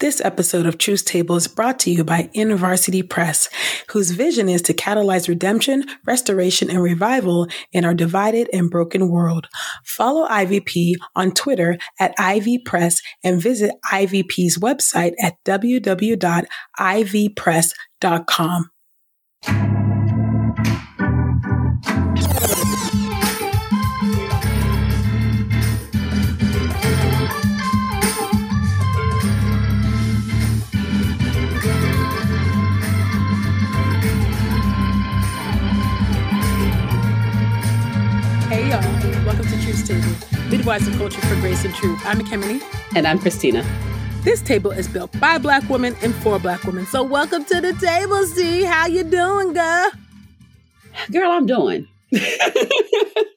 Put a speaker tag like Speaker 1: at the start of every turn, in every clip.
Speaker 1: This episode of Truth Table is brought to you by InterVarsity Press, whose vision is to catalyze redemption, restoration, and revival in our divided and broken world. Follow IVP on Twitter at IVPress and visit IVP's website at www.ivpress.com. midwives and culture for grace and truth. I'm Ekemini.
Speaker 2: And I'm Christina.
Speaker 1: This table is built by black women and for black women. So welcome to the table, C. How you doing, girl?
Speaker 2: Girl, I'm doing.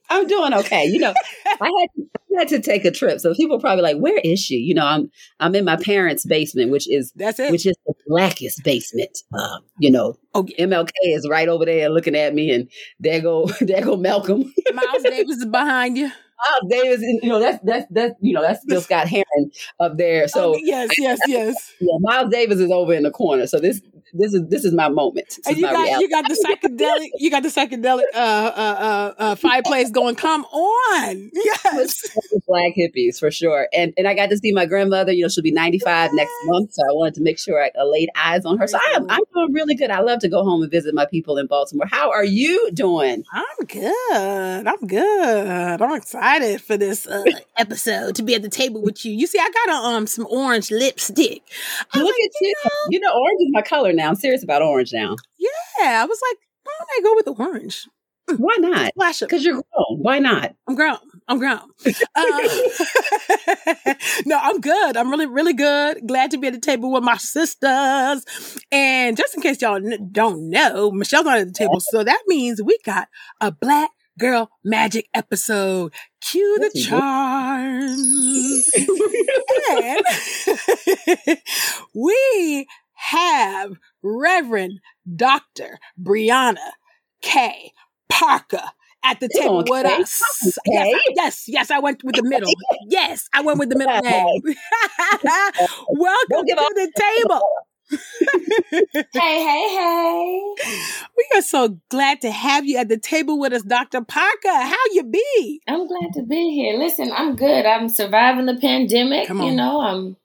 Speaker 2: I'm doing okay. You know, I had to, I had to take a trip, so people are probably like, "Where is she?" You know, I'm I'm in my parents' basement, which is
Speaker 1: That's it.
Speaker 2: which is the blackest basement. Uh, you know,
Speaker 1: Oh,
Speaker 2: MLK is right over there looking at me, and there go there go Malcolm.
Speaker 1: Miles Davis is behind you.
Speaker 2: Miles Davis, you know that's that's that's you know that's Gil Scott Heron up there. So
Speaker 1: Oh, yes, yes, yes.
Speaker 2: yeah, Miles Davis is over in the corner. So this this is this is my moment. This
Speaker 1: And you got
Speaker 2: reality.
Speaker 1: you got the psychedelic you got the psychedelic uh uh uh, uh fireplace going. Come on, yes.
Speaker 2: Black hippies for sure, and and I got to see my grandmother. You know, she'll be ninety five next month, so I wanted to make sure I, I laid eyes on her. So I'm I'm doing really good. I love to go home and visit my people in Baltimore. How are you doing?
Speaker 1: I'm good. I'm good. I'm excited for this uh, episode to be at the table with you. You see, I got a, um some orange lipstick. I
Speaker 2: Look
Speaker 1: like,
Speaker 2: at you. You know, orange is my color now. I'm serious about orange now.
Speaker 1: Yeah, I was like, why don't I go with the orange?
Speaker 2: Why not?
Speaker 1: Flash it.
Speaker 2: Because you're grown. Why not?
Speaker 1: I'm grown. I'm grown. Uh, no, I'm good. I'm really, really good. Glad to be at the table with my sisters. And just in case y'all n- don't know, Michelle's not at the table. So that means we got a black girl magic episode. Cue the charms. and we have Reverend Dr. Brianna K. Parker at the table
Speaker 2: on,
Speaker 1: with
Speaker 2: Kay.
Speaker 1: us.
Speaker 2: Come
Speaker 1: Yes, yes, yes, I went with the middle. Yes, I went with the middle name. Welcome to the table.
Speaker 3: Hey, hey, hey.
Speaker 1: We are so glad to have you at the table with us, Dr. Parker. How you be?
Speaker 3: I'm glad to be here. Listen, I'm good. I'm surviving the pandemic.
Speaker 1: Come
Speaker 3: You know, I'm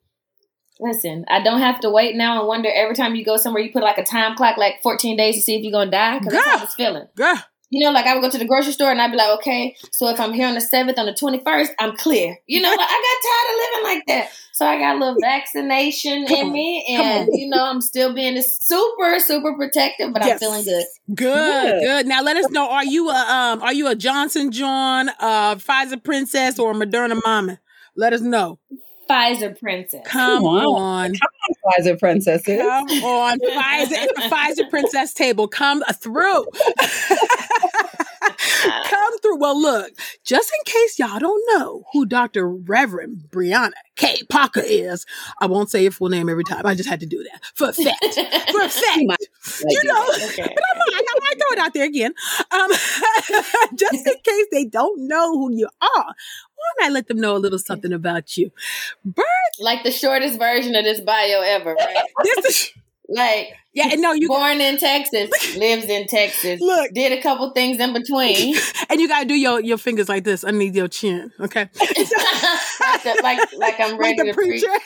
Speaker 3: listen, I don't have to wait now and wonder every time you go somewhere you put like a time clock, like 14 days to see if you're gonna die. Because that's
Speaker 1: Girl.
Speaker 3: how it's feeling.
Speaker 1: Girl,
Speaker 3: You know, like I would go to the grocery store and I'd be like, okay, so if I'm here on the 7th, on the 21st, I'm clear. You know, like I got tired of living like that. So I got a little vaccination
Speaker 1: Come
Speaker 3: in
Speaker 1: on.
Speaker 3: me and, you know, I'm still being super, super protective, but
Speaker 1: Yes.
Speaker 3: I'm feeling good.
Speaker 1: good,
Speaker 2: Good.
Speaker 1: good. Now let us know: Are you a um, are you a Johnson John, uh, Pfizer princess, or a Moderna mama? Let us know.
Speaker 3: Pfizer princess.
Speaker 1: Come on.
Speaker 2: Come on.
Speaker 1: on.
Speaker 2: Pfizer princesses.
Speaker 1: Come on, Pfizer, it's the Pfizer Princess table. Come through. Come through. Well, look, just in case y'all don't know who Dr. Reverend Brianna K. Parker is, I won't say her full name every time. I just had to do that for a fact. For a fact.
Speaker 2: You like
Speaker 1: You know.
Speaker 3: Okay.
Speaker 1: but I might, I might throw it out there again. Um, just in case they don't know who you are, why don't I let them know a little something about you? Bird,
Speaker 3: like the shortest version of this bio ever, right?
Speaker 1: this is,
Speaker 3: Like
Speaker 1: yeah, no, you
Speaker 3: born in Texas, lives in Texas,
Speaker 1: Look.
Speaker 3: did a couple things in between,
Speaker 1: and you gotta do your, your fingers like this underneath your chin, okay?
Speaker 3: like, the, like like I'm
Speaker 1: Like
Speaker 3: ready
Speaker 1: the
Speaker 3: to preach.
Speaker 1: preacher.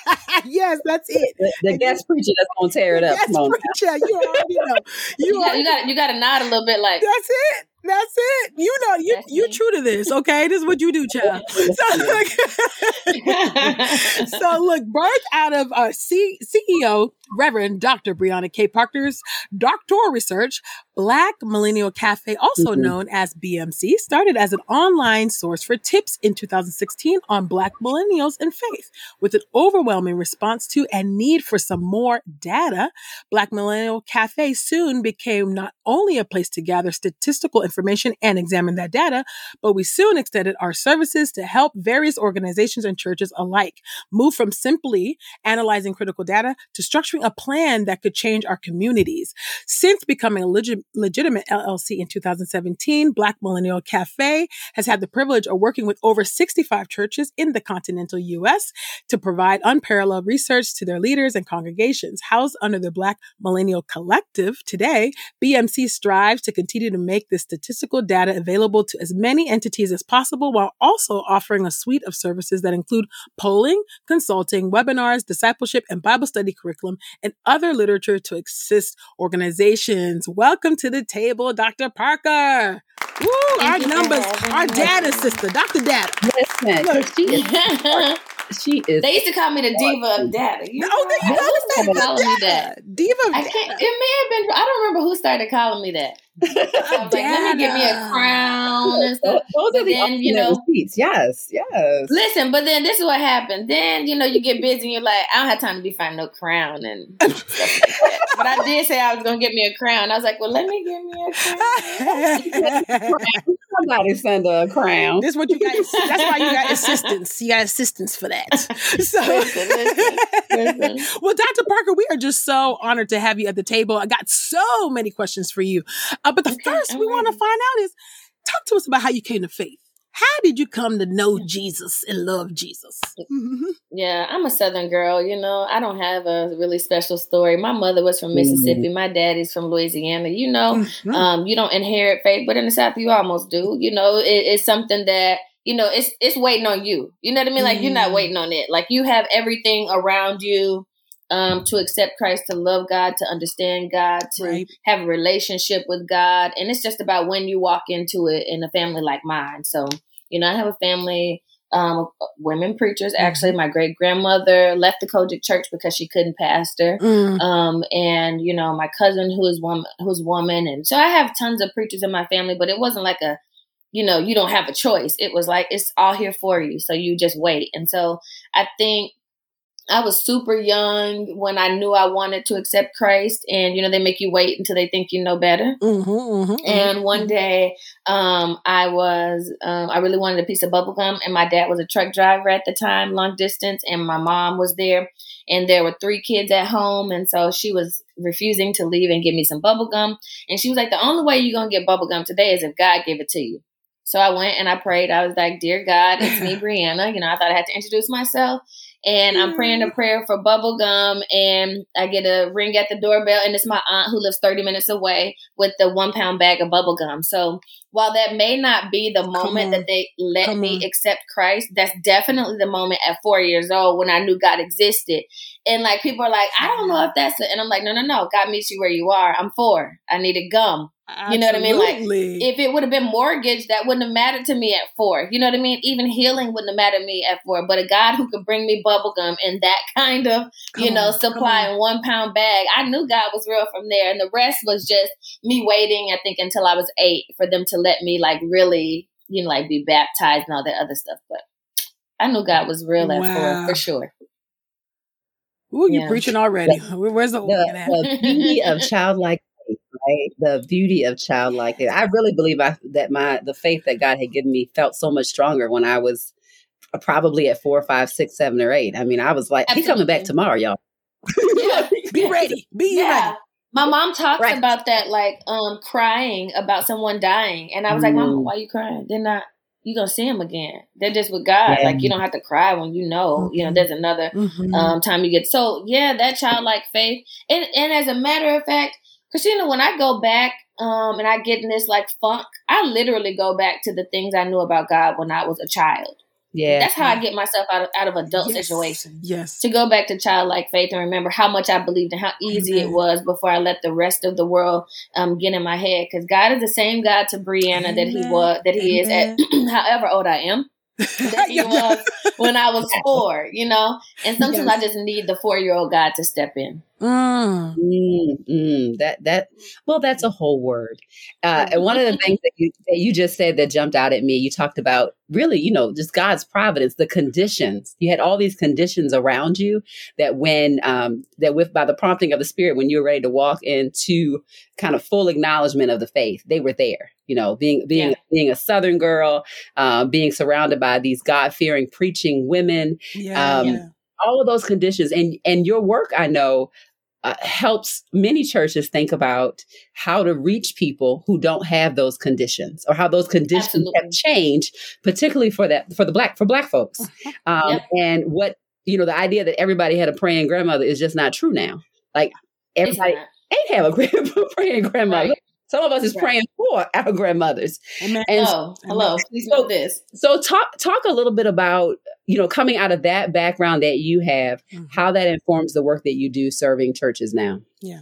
Speaker 1: yes, that's it.
Speaker 2: The, the guest preacher that's gonna tear it up.
Speaker 1: Yes,
Speaker 2: Come on. now.
Speaker 1: preacher. You already know. You,
Speaker 3: You got you got you got to nod a little bit, like
Speaker 1: That's it. That's it. You know, you
Speaker 3: That's
Speaker 1: you
Speaker 3: me.
Speaker 1: true to this, okay? This is what you do, child. So, look, so look, birth out of uh, C- CEO Reverend Dr. Brianna K. Parker's doctoral research, Black Millennial Cafe, also
Speaker 2: Mhm.
Speaker 1: known as BMC, started as an online source for tips in 2016 on Black millennials and faith. With an overwhelming response to and need for some more data, Black Millennial Cafe soon became not only a place to gather statistical information and examine that data, but we soon extended our services to help various organizations and churches alike move from simply analyzing critical data to structuring a plan that could change our communities. Since becoming a legit, Legitimate LLC in 2017, Black Millennial Cafe has had the privilege of working with over 65 churches in the continental U.S. to provide unparalleled research to their leaders and congregations. Housed under the Black Millennial Collective today, BMC strives to continue to make this statistical data available to as many entities as possible while also offering a suite of services that include polling, consulting, webinars, discipleship, and Bible study curriculum, and other literature to assist organizations. Welcome to the table, Dr. Parker. Woo, our numbers, our data sister, Dr. Data.
Speaker 2: Listen,
Speaker 1: Look.
Speaker 2: she is. She is.
Speaker 3: They used to call me the diva of data. You
Speaker 1: Oh,
Speaker 3: know,
Speaker 1: they
Speaker 3: I
Speaker 1: love
Speaker 3: started calling me that.
Speaker 1: Diva of
Speaker 3: I can't. It may have been. I don't remember who started calling me that. I like, let me get me a crown and
Speaker 2: Those
Speaker 3: stuff.
Speaker 2: those are the
Speaker 3: then, you know-
Speaker 2: receipts. Yes, yes.
Speaker 3: Listen, but then this is what happened. Then you know you get busy and you're like, I don't have time to be finding no crown and stuff like that. But I did say I was gonna get me a crown. I was like, well, let me get me a crown.
Speaker 2: Somebody send a crown.
Speaker 1: This what you got. That's why you got assistants. You got assistants for that. So,
Speaker 3: Listen, listen, listen.
Speaker 1: well, Dr. Parker, we are just so honored to have you at the table. I got so many questions for you. Uh, but the
Speaker 3: Okay,
Speaker 1: first we want to find out is talk to us about how you came to faith. How did you come to know Jesus and love Jesus? Mhm.
Speaker 3: Yeah, I'm a Southern girl. You know, I don't have a really special story. My mother was from Mississippi. My daddy's from Louisiana. You know,
Speaker 1: Mhm.
Speaker 3: um, you don't inherit faith, but in the South, you almost do. You know, it, it's something that you know it's it's waiting on you. You know what I mean? Like you're not
Speaker 1: Mm.
Speaker 3: waiting on it. Like you have everything around you um, to accept Christ, to love God, to understand God, to
Speaker 1: Right.
Speaker 3: have a relationship with God, and it's just about when you walk into it in a family like mine. So, you know, I have a family. Um, of women preachers. Actually, my great grandmother left the COGIC church because she couldn't pastor
Speaker 1: Mm.
Speaker 3: um, and you know my cousin who is woman who's woman, and so I have tons of preachers in my family, but it wasn't like a, you know, you don't have a choice. It was like it's all here for you, so you just wait. And so I think I was super young when I knew I wanted to accept Christ, and you know they make you wait until they think you know better.
Speaker 1: Mhm, mhm, mhm.
Speaker 3: And one day, um, I was, um, I really wanted a piece of bubble gum, and my dad was a truck driver at the time, long distance, and my mom was there, and there were three kids at home, and so she was refusing to leave and give me some bubble gum, and she was like, "The only way you're gonna get bubble gum today is if God gave it to you." So I went and I prayed. I was like, "Dear God, it's me, Brianna." You know, I thought I had to introduce myself. And I'm praying a mm. prayer for bubble gum, and I get a ring at the doorbell, and it's my aunt who lives 30 minutes away with the one pound bag of bubble gum. So while that may not be the moment that they let
Speaker 1: Come
Speaker 3: me
Speaker 1: on.
Speaker 3: accept Christ, that's definitely the moment at four years old when I knew God existed. And like people are like, I don't know if that's it. And I'm like, no, no, no. God meets you where you are. I'm four. I needed gum. You know what I mean? Like, If it would have been mortgage, that wouldn't have mattered to me at four. You know what I mean? Even healing wouldn't have mattered to me at four. But a God who could bring me bubble gum in that kind of, you know,
Speaker 1: on, come
Speaker 3: supply
Speaker 1: on.
Speaker 3: in one pound bag, I knew God was real from there. And the rest was just me waiting, I think, until I was eight for them to let me like really, you know, like be baptized and all that other stuff. But I knew God was real at
Speaker 1: Wow.
Speaker 3: four for sure.
Speaker 1: Ooh, you're
Speaker 3: Yeah.
Speaker 1: preaching already. Where's the
Speaker 2: the,
Speaker 1: organ at?
Speaker 2: the beauty of childlike faith, right? The beauty of childlike. I really believe I, that my the faith that God had given me felt so much stronger when I was probably at four, five, six, seven, or eight. I mean, I was like, "He coming back tomorrow, y'all."
Speaker 3: Yeah.
Speaker 1: Be ready. Be
Speaker 3: yeah.
Speaker 1: ready.
Speaker 3: My mom talks
Speaker 2: Right.
Speaker 3: about that, like um crying about someone dying, and I was like, "Mama,
Speaker 2: Mm.
Speaker 3: why you crying? They're not. You gonna see them again? They're just with God.
Speaker 2: Yeah.
Speaker 3: Like you don't have to cry when you know. You know,
Speaker 1: Mhm.
Speaker 3: there's another
Speaker 1: Mhm.
Speaker 3: um time you get. So yeah, that childlike faith, and and as a matter of fact, Christina, when I go back um and I get in this like funk, I literally go back to the things I knew about God when I was a child.
Speaker 2: Yeah,
Speaker 3: That's how I get myself out of out of adult
Speaker 1: Yes.
Speaker 3: situations
Speaker 1: Yes.
Speaker 3: to go back to childlike faith and remember how much I believed and how easy it was before I let the rest of the world um, get in my head. Because God is the same God to Brianna that He was, that He is at however old I am, that He was when I was four. You know, and sometimes
Speaker 1: Yes.
Speaker 3: I just need the four year old God to step in.
Speaker 1: Mm.
Speaker 2: Mm, mm, that that well, that's a whole word. Uh, and one of the things that you that you just said that jumped out at me, you talked about really, you know, just God's providence, the conditions. You had all these conditions around you that when um, that with by the prompting of the Spirit, when you were ready to walk into kind of full acknowledgement of the faith, they were there. You know, being being
Speaker 3: Yeah.
Speaker 2: being a Southern girl, uh, being surrounded by these God fearing preaching women,
Speaker 1: Yeah.
Speaker 2: Um,
Speaker 1: yeah.
Speaker 2: all of those conditions, and and your work, I know uh, helps many churches think about how to reach people who don't have those conditions or how those conditions Absolutely. have changed, particularly for that for the black for black folks. Um, yep. And what you know, the idea that everybody had a praying grandmother is just not true now. Like everybody ain't have a praying grandmother. Right. Some of us is right. praying for our grandmothers.
Speaker 3: Amen. And oh, hello. Please so, this.
Speaker 2: So talk talk a little bit about you know coming out of that background that you have, mm-hmm. how that informs the work that you do serving churches now.
Speaker 1: Yeah.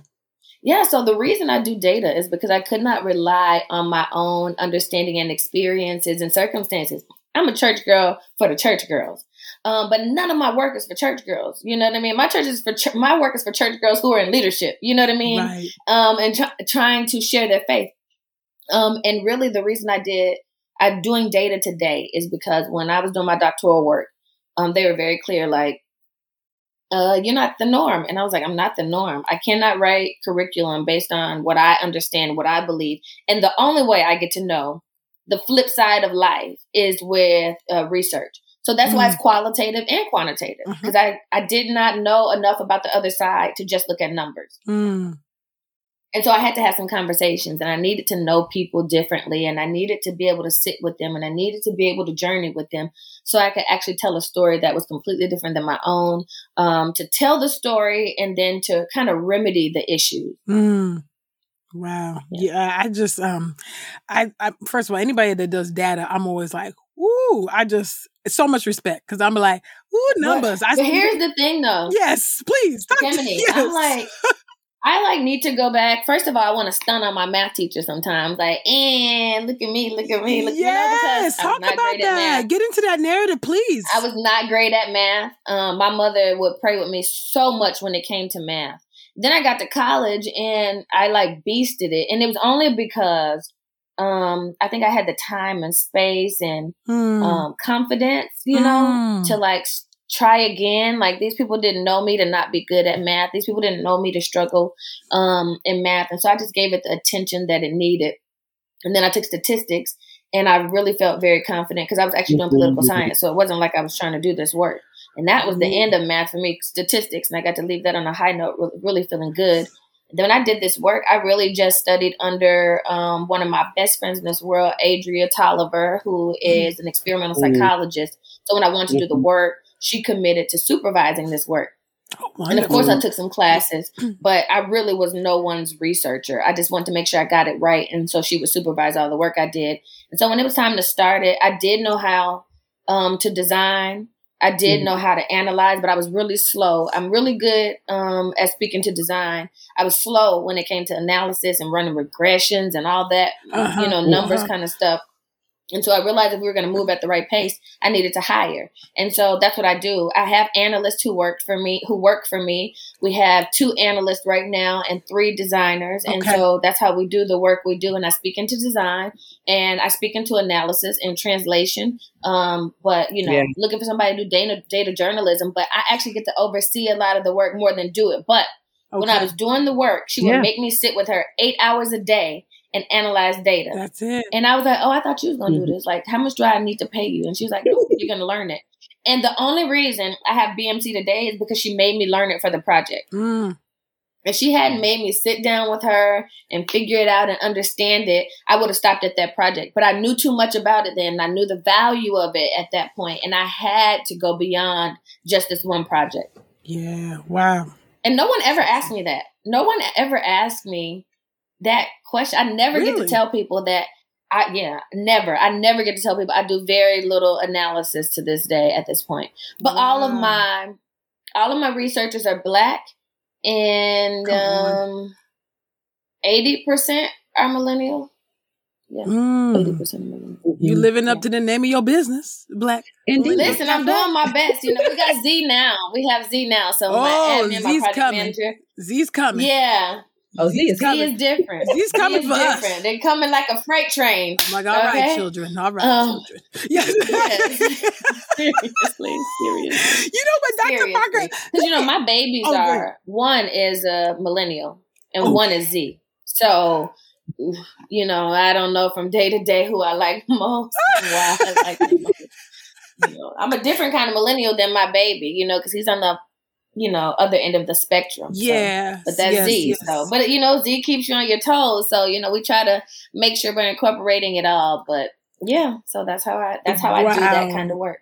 Speaker 3: Yeah, so the reason I do data is because I could not rely on my own understanding and experiences and circumstances. I'm a church girl for the church girls. Um, but none of my work is for church girls. You know what I mean? My church is for ch- my work is for church girls who are in leadership. You know what I mean? Right. Um, and tr- trying to share their faith. Um, and really, the reason I did I'm doing data today is because when I was doing my doctoral work, um, they were very clear, like, uh, you're not the norm. And I was like, I'm not the norm. I cannot write curriculum based on what I understand, what I believe. And the only way I get to know the flip side of life is with uh, research. So that's mm. why it's mm. qualitative and quantitative because mm-hmm. I, I did not know enough about the other side to just look at numbers.
Speaker 1: Mm.
Speaker 3: And so I had to have some conversations and I needed to know people differently and I needed to be able to sit with them and I needed to be able to journey with them so I could actually tell a story that was completely different than my own, um, to tell the story and then to kind of remedy the issue.
Speaker 1: Mm. Wow. Yeah. yeah. I just um I, I first of all anybody that does data, I'm always like, ooh, I just so much respect because I'm like, ooh, numbers.
Speaker 3: But, I but here's the thing though.
Speaker 1: Yes, please.
Speaker 3: Ekemini, yes. I'm like I like need to go back. First of all, I want to stun on my math teacher sometimes. Like, and look at me, look at me, look
Speaker 1: yes, you know, talk about that. Get into that narrative, please.
Speaker 3: I was not great at math. Um, my mother would pray with me so much when it came to math. Then I got to college and I like beasted it, and it was only because um, I think I had the time and space and mm. um, confidence, you know, mm. to like try again. Like these people didn't know me to not be good at math. These people didn't know me to struggle um, in math, and so I just gave it the attention that it needed. And then I took statistics, and I really felt very confident because I was actually doing political mm-hmm. science, so it wasn't like I was trying to do this work. And that was the mm-hmm. end of math for me, statistics, and I got to leave that on a high note, really, really feeling good. Then when I did this work, I really just studied under um, one of my best friends in this world, Adria Tolliver, who mm-hmm. an experimental psychologist. So when I wanted to do the work, she committed to supervising this work. Oh, and of course, I took some classes, but I really was no one's researcher. I just wanted to make sure I got it right. And so she would supervise all the work I did. And so when it was time to start it, I did know how um, to design. I did mm-hmm. know how to analyze, but I was really slow. I'm really good um, at speaking to design. I was slow when it came to analysis and running regressions and all that, uh-huh, you know, numbers uh-huh. kind of stuff. And so I realized if we were going to move at the right pace, I needed to hire. And so that's what I do. I have analysts who worked for me, who work for me. We have two analysts right now and three designers. And so that's how we do the work we do. And I speak into design and I speak into analysis and translation. Um, but you know, yeah. looking for somebody to do data, data journalism, but I actually get to oversee a lot of the work more than do it. But okay. when I was doing the work, she yeah. would make me sit with her eight hours a day and analyze data.
Speaker 1: That's it.
Speaker 3: And I was like, oh, I thought you was gonna mm-hmm. do this. Like, how much do I need to pay you? And she was like, no, you're gonna learn it. And the only reason I have BMC today is because she made me learn it for the project.
Speaker 1: Mm.
Speaker 3: If she hadn't made me sit down with her and figure it out and understand it, I would have stopped at that project. But I knew too much about it then. I knew the value of it at that point, and I had to go beyond just this one project.
Speaker 1: Yeah. Wow.
Speaker 3: And no one ever asked me that. No one ever asked me that question. I never really? get to tell people that. I yeah, never. I never get to tell people. I do very little analysis to this day at this point. But wow. all of my all of my researchers are black, and um, eighty percent are millennial. Yeah, mm. eighty percent millennial.
Speaker 1: You living up yeah. to the name of your business, black.
Speaker 3: Indeed. Listen, I'm doing my best. You know, we got Z now. We have Z now. So oh, my admin, Z's my project
Speaker 1: coming.
Speaker 3: manager.
Speaker 1: Z's coming.
Speaker 3: Yeah.
Speaker 2: Oh, Z is coming.
Speaker 3: Is different.
Speaker 1: He's coming for different. us.
Speaker 3: They're coming like a freight train.
Speaker 1: I'm like, all okay? right, children. All right, um, children. Yes. yes.
Speaker 3: seriously, seriously.
Speaker 1: You know what, Dr. Parker?
Speaker 3: Because you know, my babies oh, are great. one is a millennial and oh. one is Z. So you know, I don't know from day to day who I like most. why I like most. You know, I'm a different kind of millennial than my baby, you know, because he's on the you know other end of the spectrum.
Speaker 1: Yeah,
Speaker 3: so, but that's
Speaker 1: yes,
Speaker 3: Z.
Speaker 1: Yes.
Speaker 3: So, but you know, Z keeps you on your toes. So you know, we try to make sure we're incorporating it all. But yeah, so that's how I that's how wow. I do that kind of work.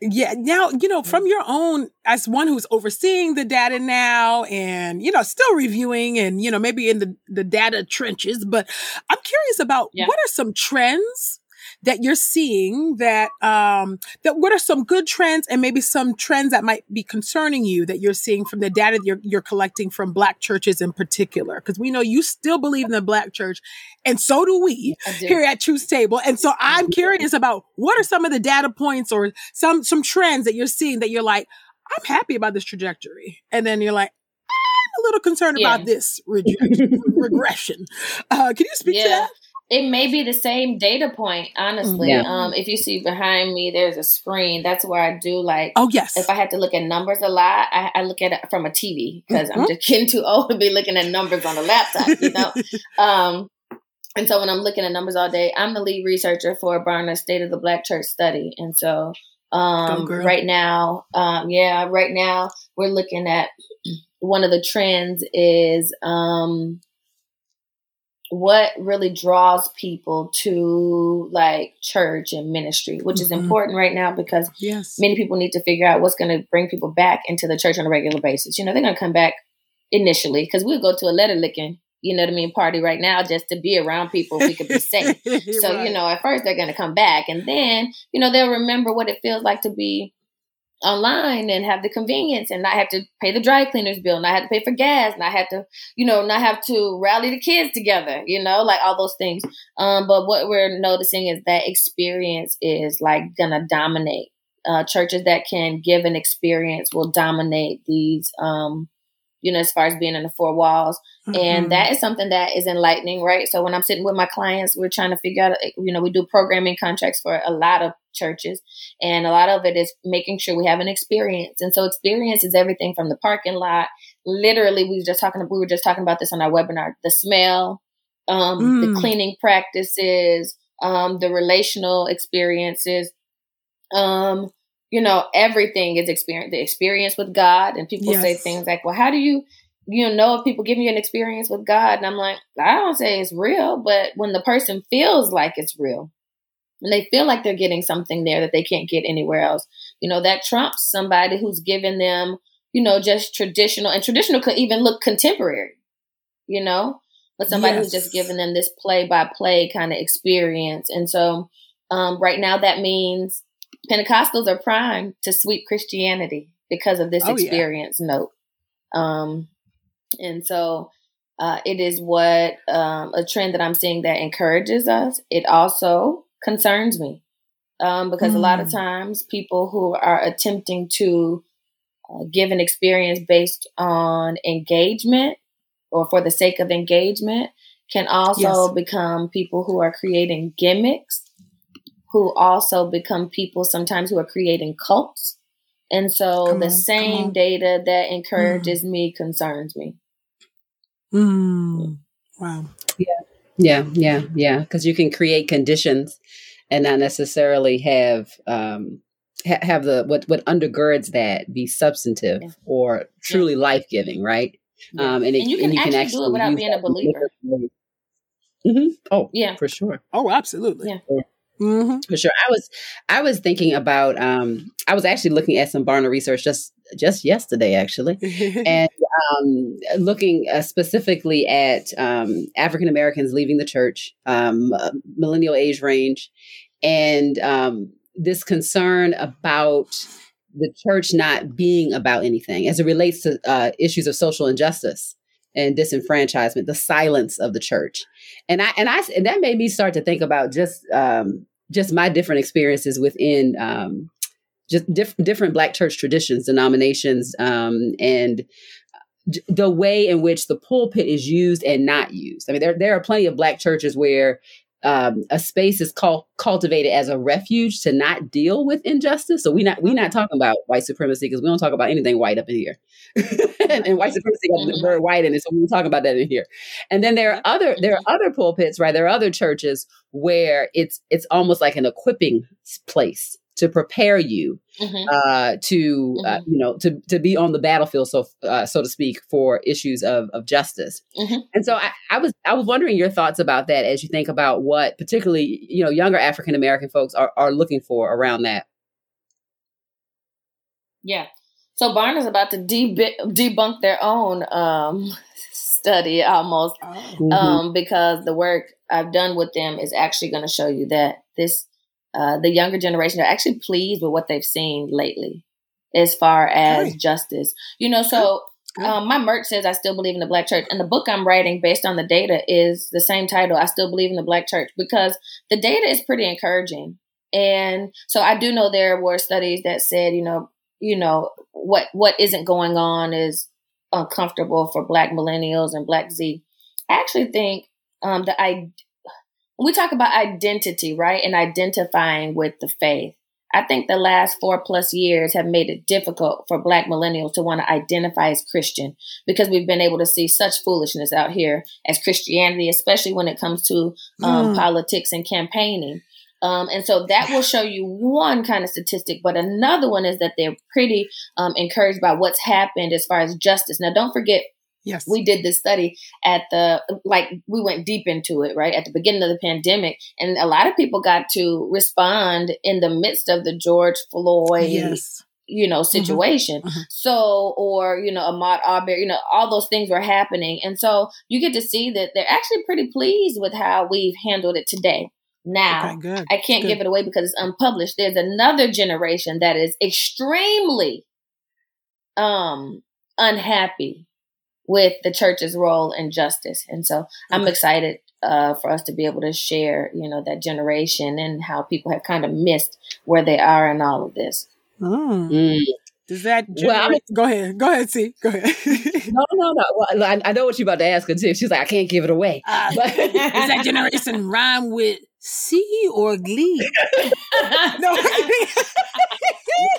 Speaker 1: Yeah. Now, you know, from mm-hmm. your own, as one who's overseeing the data now and, you know, still reviewing and, you know, maybe in the, the data trenches, but I'm curious about yeah. what are some trends that you're seeing that um that what are some good trends and maybe some trends that might be concerning you that you're seeing from the data that you're, you're collecting from black churches in particular because we know you still believe in the black church and so do we do. here at Truth Table and so I'm curious about what are some of the data points or some some trends that you're seeing that you're like I'm happy about this trajectory and then you're like I'm a little concerned yeah. about this regression. Uh, can you speak yeah. to that?
Speaker 3: It may be the same data point, honestly. Yeah. Um, if you see behind me, there's a screen. That's where I do like.
Speaker 1: Oh yes.
Speaker 3: If I had to look at numbers a lot, I, I look at it from a TV because mm-hmm. I'm just getting too old to be looking at numbers on a laptop. You know. um, and so when I'm looking at numbers all day, I'm the lead researcher for Barna State of the Black Church Study, and so um, right now, um, yeah, right now we're looking at one of the trends is um, what really draws people to like church and ministry, which is mm-hmm. important right now because
Speaker 1: yes.
Speaker 3: many people need to figure out what's going to bring people back into the church on a regular basis. You know, they're going to come back initially because we'll go to a letter licking, you know what I mean, party right now just to be around people we could be safe. so, right. you know, at first they're going to come back and then, you know, they'll remember what it feels like to be online and have the convenience and not have to pay the dry cleaners bill, not have to pay for gas, not have to, you know, not have to rally the kids together, you know, like all those things. Um, but what we're noticing is that experience is like gonna dominate. Uh, churches that can give an experience will dominate these um, you know, as far as being in the four walls. Mm-hmm. And that is something that is enlightening, right? So when I'm sitting with my clients, we're trying to figure out, you know, we do programming contracts for a lot of churches, and a lot of it is making sure we have an experience. And so experience is everything from the parking lot. Literally, we were just talking, we were just talking about this on our webinar, the smell, um, mm. the cleaning practices, um, the relational experiences, um, you know, everything is experience, the experience with God. And people yes. say things like, well, how do you, you know, if people give you an experience with God? And I'm like, I don't say it's real, but when the person feels like it's real and they feel like they're getting something there that they can't get anywhere else, you know, that trumps somebody who's given them, you know, just traditional and traditional could even look contemporary, you know, but somebody yes. who's just given them this play by play kind of experience. And so, um, right now that means Pentecostals are primed to sweep Christianity because of this oh, experience yeah. note. Um, and so uh, it is what um, a trend that I'm seeing that encourages us. It also concerns me um, because mm. a lot of mm. times people who are attempting to uh, give an experience based on engagement or for the sake of engagement can also yes. become people who are creating gimmicks who also become people sometimes who are creating cults. And so come the on, same data that encourages mm. me concerns me.
Speaker 1: Mm. Wow.
Speaker 2: Yeah. Yeah. Yeah. Yeah. Because you can create conditions and not necessarily have um, ha- have the what what undergirds that be substantive yeah. or truly yeah. life giving, right?
Speaker 3: Yeah. Um, and, it, and, you can, and you actually, can actually do it without being a believer.
Speaker 2: Mm-hmm. Oh,
Speaker 3: yeah,
Speaker 2: for sure.
Speaker 1: Oh, absolutely.
Speaker 3: Yeah.
Speaker 2: Mm-hmm. For sure. I was I was thinking about um I was actually looking at some Barna research just just yesterday actually and um looking uh, specifically at um African Americans leaving the church um uh, millennial age range and um this concern about the church not being about anything as it relates to uh, issues of social injustice and disenfranchisement, the silence of the church. And I and I and that made me start to think about just um, just my different experiences within um, just diff- different Black church traditions, denominations, um, and the way in which the pulpit is used and not used. I mean, there there are plenty of Black churches where um, a space is called cultivated as a refuge to not deal with injustice. So we not we not talking about white supremacy because we don't talk about anything white up in here, and, and, white supremacy got the mm-hmm. word white in it. So we don't talk about that in here. And then there are other there are other pulpits, right? There are other churches where it's it's almost like an equipping place to prepare you mm-hmm. uh, to uh, mm-hmm. uh, you know to to be on the battlefield, so uh, so to speak, for issues of of justice. Mm-hmm. And so I, I, was I was wondering your thoughts about that as you think about what particularly you know younger African American folks are are looking for around that.
Speaker 3: Yeah. So Barna is about to debunk their own um, study almost oh. mm-hmm. um, because the work I've done with them is actually going to show you that this uh, the younger generation are actually pleased with what they've seen lately as far as justice. You know, so um, my merch says I still believe in the black church, and the book I'm writing based on the data is the same title. I still believe in the black church because the data is pretty encouraging. And so I do know there were studies that said, you know, you know what what isn't going on is uncomfortable for Black millennials and Black Z. I actually think um, that I we talk about identity, right, and identifying with the faith. I think the last four plus years have made it difficult for Black millennials to want to identify as Christian because we've been able to see such foolishness out here as Christianity, especially when it comes to um, mm. politics and campaigning. Um, and so that will show you one kind of statistic, but another one is that they're pretty um, encouraged by what's happened as far as justice. Now, don't forget,
Speaker 1: Yes.
Speaker 3: We did this study at the, like, we went deep into it, right? At the beginning of the pandemic. And a lot of people got to respond in the midst of the George Floyd.
Speaker 1: Yes.
Speaker 3: You know, mm-hmm. situation. Mm-hmm. So, or, you know, Ahmaud Arbery, you know, all those things were happening. And so you get to see that they're actually pretty pleased with how we've handled it today. Now, okay, I can't good. give it away because it's unpublished. There's another generation that is extremely um unhappy with the church's role in justice. And so okay. I'm excited uh, for us to be able to share, you know, that generation and how people have kind of missed where they are in all of this.
Speaker 1: Mm. Mm. Does that well, I go ahead? Go ahead, see. Go ahead.
Speaker 2: no, no, no. Well, I, I, know what you're about to ask her too. She's like, I can't give it away. Uh,
Speaker 1: but- does that generation rhyme with C or Glee? no.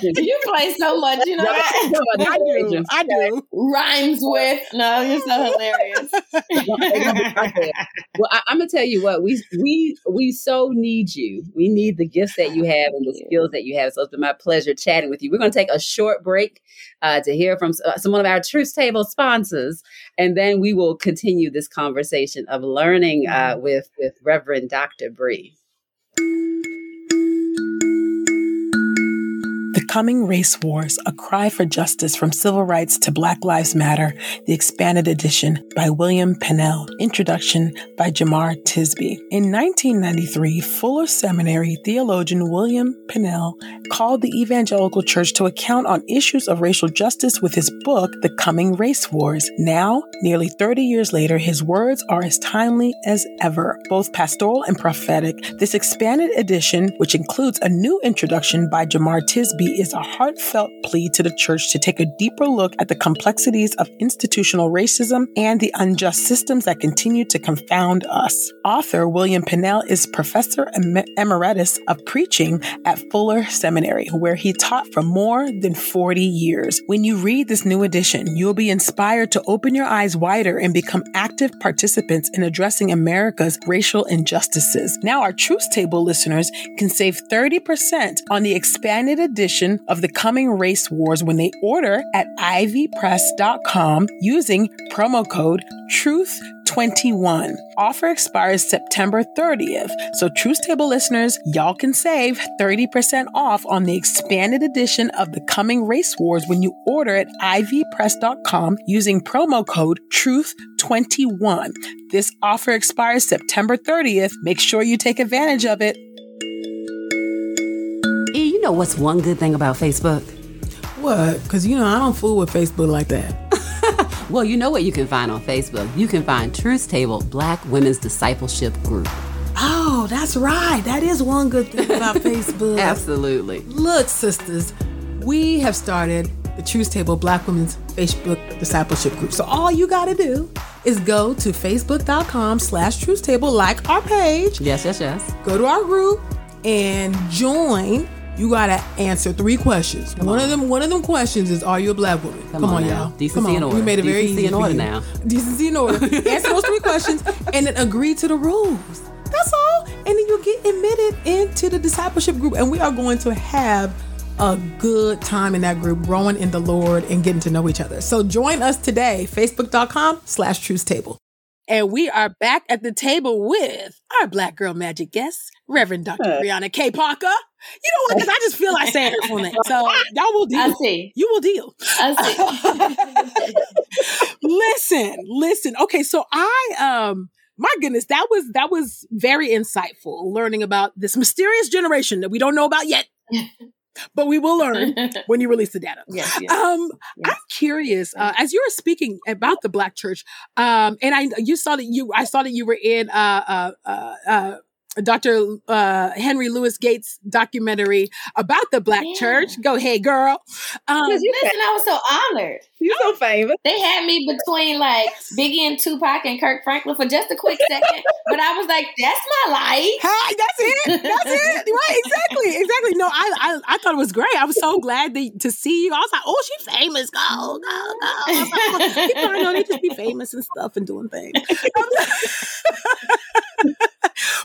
Speaker 3: You play so much, you know. No, I
Speaker 1: do. I do.
Speaker 3: Rhymes with. No, you're so hilarious.
Speaker 2: well, I, am gonna tell you what we we we so need you. We need the gifts that you have and the skills that you have. So it's been my pleasure chatting with you. We're gonna take a short break uh, to hear from uh, some of our Truth Table sponsors, and then we will continue this conversation of learning uh, with with Reverend Dr. Bree.
Speaker 1: Coming Race Wars A Cry for Justice from Civil Rights to Black Lives Matter, the expanded edition by William Pannell. Introduction by Jemar Tisby. In 1993, Fuller Seminary theologian William Pannell called the evangelical church to account on issues of racial justice with his book, The Coming Race Wars. Now, nearly 30 years later, his words are as timely as ever, both pastoral and prophetic. This expanded edition, which includes a new introduction by Jemar Tisby, is a heartfelt plea to the church to take a deeper look at the complexities of institutional racism and the unjust systems that continue to confound us. Author William Pannell is professor emeritus of preaching at Fuller Seminary, where he taught for more than 40 years. When you read this new edition, you'll be inspired to open your eyes wider and become active participants in addressing America's racial injustices. Now, our Truth Table listeners can save 30% on the expanded edition of the coming race wars when they order at ivpress.com using promo code TRUTH21. Offer expires September 30th. So, Truth Table listeners, y'all can save 30% off on the expanded edition of The Coming Race Wars when you order at ivpress.com using promo code TRUTH21. This offer expires September 30th. Make sure you take advantage of it
Speaker 2: know what's one good thing about Facebook?
Speaker 1: What? Because, you know, I don't fool with Facebook like
Speaker 2: that. well, you know what you can find on Facebook? You can find Truth Table Black Women's Discipleship Group.
Speaker 1: Oh, that's right. That is one good thing about Facebook.
Speaker 2: Absolutely.
Speaker 1: Look, sisters, we have started the Truth Table Black Women's Facebook Discipleship Group. So all you got to do is go to facebook.com slash truth table, like our page.
Speaker 2: Yes, yes, yes.
Speaker 1: Go to our group and join you gotta answer three questions. Come one on. of them, one of them questions is, "Are you a black woman?"
Speaker 2: Come, Come on, on y'all. Decency Come on. in order.
Speaker 1: We made it very
Speaker 2: Decency
Speaker 1: easy
Speaker 2: in order now.
Speaker 1: Decency in order. answer those three questions and then agree to the rules. That's all. And then you'll get admitted into the discipleship group, and we are going to have a good time in that group, growing in the Lord and getting to know each other. So join us today, facebook.com slash truth table. And we are back at the table with our Black Girl Magic guest, Reverend Dr. Brianna K. Parker. You know what? Because I just feel like saying full name. So y'all will deal.
Speaker 3: I see.
Speaker 1: You will deal.
Speaker 3: I
Speaker 1: see. listen, listen. Okay, so I um my goodness, that was that was very insightful learning about this mysterious generation that we don't know about yet. but we will learn when you release the data.
Speaker 3: Yes, yes,
Speaker 1: um,
Speaker 3: yes.
Speaker 1: I'm curious, uh, as you were speaking about the Black Church, um, and I you saw that you I saw that you were in uh, uh, uh Dr. Uh, Henry Louis Gates documentary about the Black
Speaker 3: Yeah.
Speaker 1: Church. Go ahead, girl. Um,
Speaker 2: Because you
Speaker 3: Listen, I was so honored.
Speaker 2: you're so famous.
Speaker 3: They had me between like Biggie and Tupac and Kirk Franklin for just a quick second, but I was like, "That's my life."
Speaker 1: Hi, that's it. That's it. Right, exactly, exactly. No, I, I, I thought it was great. I was so glad that, to see you. I was like, oh, she's famous. Go, go, go. I was like, oh, People I know they just be famous and stuff and doing things.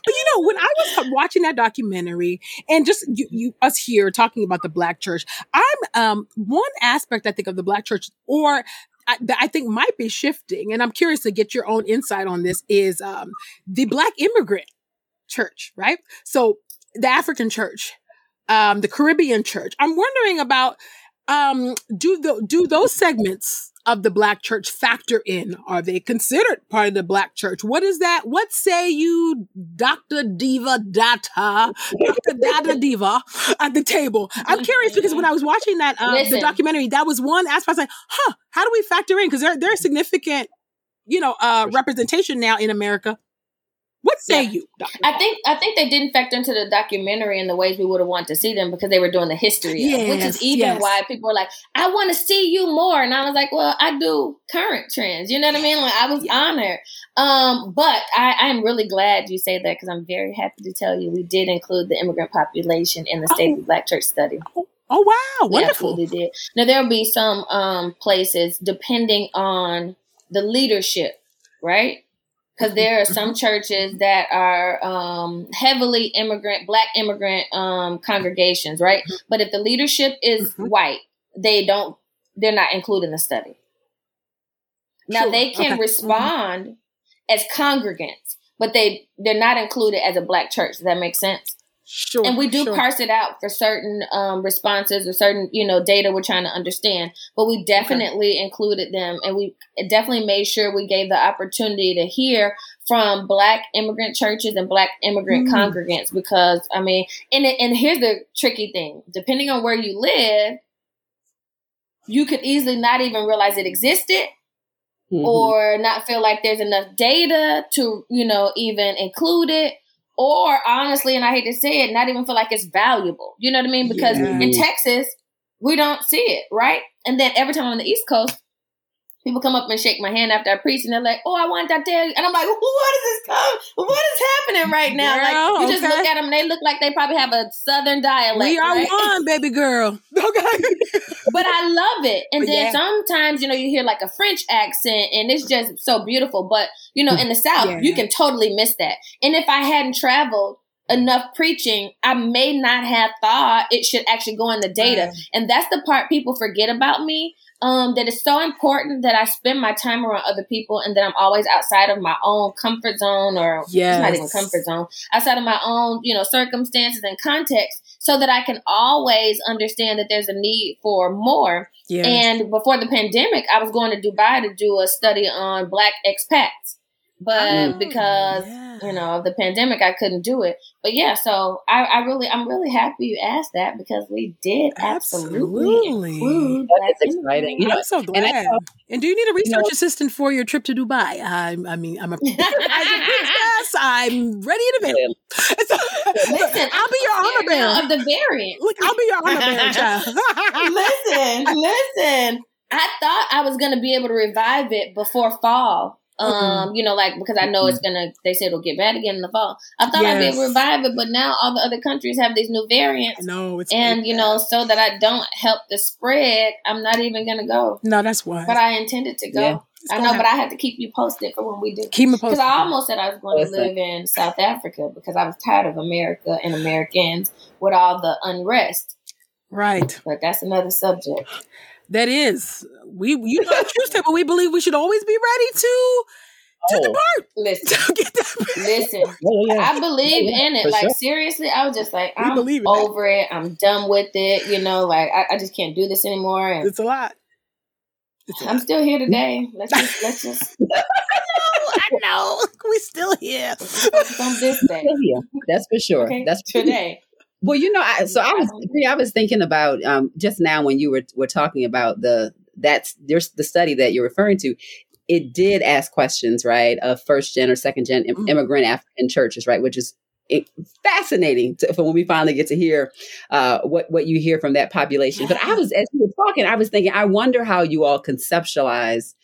Speaker 1: but you know, when I was watching that documentary and just you, you us here talking about the Black Church, I'm um one aspect I think of the Black Church, or I, that I think might be shifting, and I'm curious to get your own insight on this. Is um the Black immigrant church, right? So the African church, um, the Caribbean church. I'm wondering about um, do the do those segments of the black church factor in? Are they considered part of the black church? What is that? What say you, Dr. Diva Data, Dr. Data Diva at the table? I'm curious because when I was watching that uh, the documentary, that was one aspect. I was like, huh, how do we factor in? Because there there's significant, you know, uh, representation now in America. What say
Speaker 3: Yeah.
Speaker 1: you, Dr.
Speaker 3: I think I think they didn't factor into the documentary in the ways we would have wanted to see them because they were doing the history, of, which is even
Speaker 1: yes.
Speaker 3: why people were like, "I want to see you more," and I was like, "Well, I do current trends." You know what I mean? Like I was honored, um, but I, I am really glad you say that because I'm very happy to tell you we did include the immigrant population in the State
Speaker 1: Oh.
Speaker 3: of the Black Church study.
Speaker 1: Oh wow, wonderful.
Speaker 3: absolutely did. Now there will be some um, places depending on the leadership, right? Because there are some churches that are um, heavily immigrant, black immigrant um, congregations, right? But if the leadership is
Speaker 1: Mhm.
Speaker 3: white, they don't. They're not included in the study. Now
Speaker 1: Sure.
Speaker 3: they can
Speaker 1: Okay.
Speaker 3: respond as congregants, but they they're not included as a black church. Does that make sense?
Speaker 1: Sure.
Speaker 3: and we do
Speaker 1: sure.
Speaker 3: parse it out for certain um, responses or certain you know data we're trying to understand but we definitely included them and we definitely made sure we gave the opportunity to hear from black immigrant churches and black immigrant
Speaker 1: Mm.
Speaker 3: congregants because i mean and, and here's the tricky thing depending on where you live you could easily not even realize it existed
Speaker 2: Mhm.
Speaker 3: or not feel like there's enough data to, you know, even include it. Or honestly, and I hate to say it, not even feel like it's valuable. You know what I mean? Because
Speaker 1: Yeah.
Speaker 3: in Texas, we don't see it, right? And then every time I'm on the East Coast, people come up and shake my hand after I preach, and they're like, "Oh, I want tell you," and I'm like, "What is this come? What is happening right now?"
Speaker 1: Girl,
Speaker 3: like you just
Speaker 1: okay.
Speaker 3: look at them, and they look like they probably have a Southern dialect.
Speaker 1: we are
Speaker 3: right?
Speaker 1: one, baby girl. Okay.
Speaker 3: but I love it. And
Speaker 1: But
Speaker 3: then
Speaker 1: yeah.
Speaker 3: sometimes, you know, you hear like a French accent and it's just so beautiful. But, you know, in the South,
Speaker 1: Yeah.
Speaker 3: you can totally miss that. And if I hadn't traveled enough preaching, I may not have thought it should actually go in the data.
Speaker 1: Right.
Speaker 3: And that's the part people forget about me. Um, that it's so important that I spend my time around other people and that I'm always outside of my own comfort zone or it's not even
Speaker 1: Yes.
Speaker 3: comfort zone, outside of my own, you know, circumstances and context so that I can always understand that there's a need for more.
Speaker 1: Yeah.
Speaker 3: And before the pandemic, I was going to Dubai to do a study on black expats. But
Speaker 1: Oh,
Speaker 3: because
Speaker 1: yeah.
Speaker 3: you know of the pandemic, I couldn't do it. But yeah, so I, I really, I'm really happy you asked that because we did absolutely,
Speaker 1: Absolutely.
Speaker 3: include
Speaker 2: That exciting. You know,
Speaker 1: I'm so glad.
Speaker 2: and
Speaker 1: And, do you need a research
Speaker 2: know-
Speaker 1: assistant for your trip to Dubai? I'm, I mean, I'm a as a princess. I'm ready and available. So,
Speaker 3: Listen,
Speaker 1: I'll be your honor
Speaker 3: Scared
Speaker 1: bearer.
Speaker 3: of the variant.
Speaker 1: Look, I'll be your armor bearer, child.
Speaker 3: listen, listen. I thought I was gonna be able to revive it before fall. Um, you know, like because I know it's gonna. They say it'll get bad again in the fall. I thought I'd be able to revive it, but now all the other countries have these new variants,
Speaker 1: no, it's
Speaker 3: and you know, so that I don't help the spread, I'm not even gonna go.
Speaker 1: no, that's why.
Speaker 3: But I intended to go.
Speaker 2: Yeah.
Speaker 3: I know, but I had to keep you posted for when we do.
Speaker 1: Keep me posted.
Speaker 3: Because I almost said I was going to live in South Africa because I was tired of America and Americans with all the unrest.
Speaker 1: right.
Speaker 3: But that's another subject.
Speaker 1: That is. We you know Tuesday, but we believe we should always be ready to to
Speaker 2: Oh.
Speaker 1: depart.
Speaker 3: Listen,
Speaker 1: To get that.
Speaker 3: listen.
Speaker 2: Yeah, yeah.
Speaker 3: I believe
Speaker 2: Yeah,
Speaker 3: in it.
Speaker 2: for
Speaker 3: Like
Speaker 2: sure.
Speaker 3: seriously, I was just like,
Speaker 1: We
Speaker 3: I'm
Speaker 1: believe in
Speaker 3: over it. I'm done with it. You know, like I, I just can't do this anymore. And
Speaker 1: It's a lot. It's a
Speaker 3: I'm
Speaker 1: lot.
Speaker 3: still here today. Let's just let's just
Speaker 1: I know. We still here.
Speaker 3: on this day.
Speaker 2: That's for sure.
Speaker 3: Okay,
Speaker 2: That's
Speaker 3: today.
Speaker 2: Well, you know, I, so I was I was thinking about um, just now when you were were talking about the that's there's the study that you're referring to. It did ask questions, right, of first gen or second gen im-
Speaker 1: Mhm.
Speaker 2: immigrant African churches, right, which is it, fascinating to, for when we finally get to hear uh, what what you hear from that population. But I was as you were talking, I was thinking, I wonder how you all conceptualize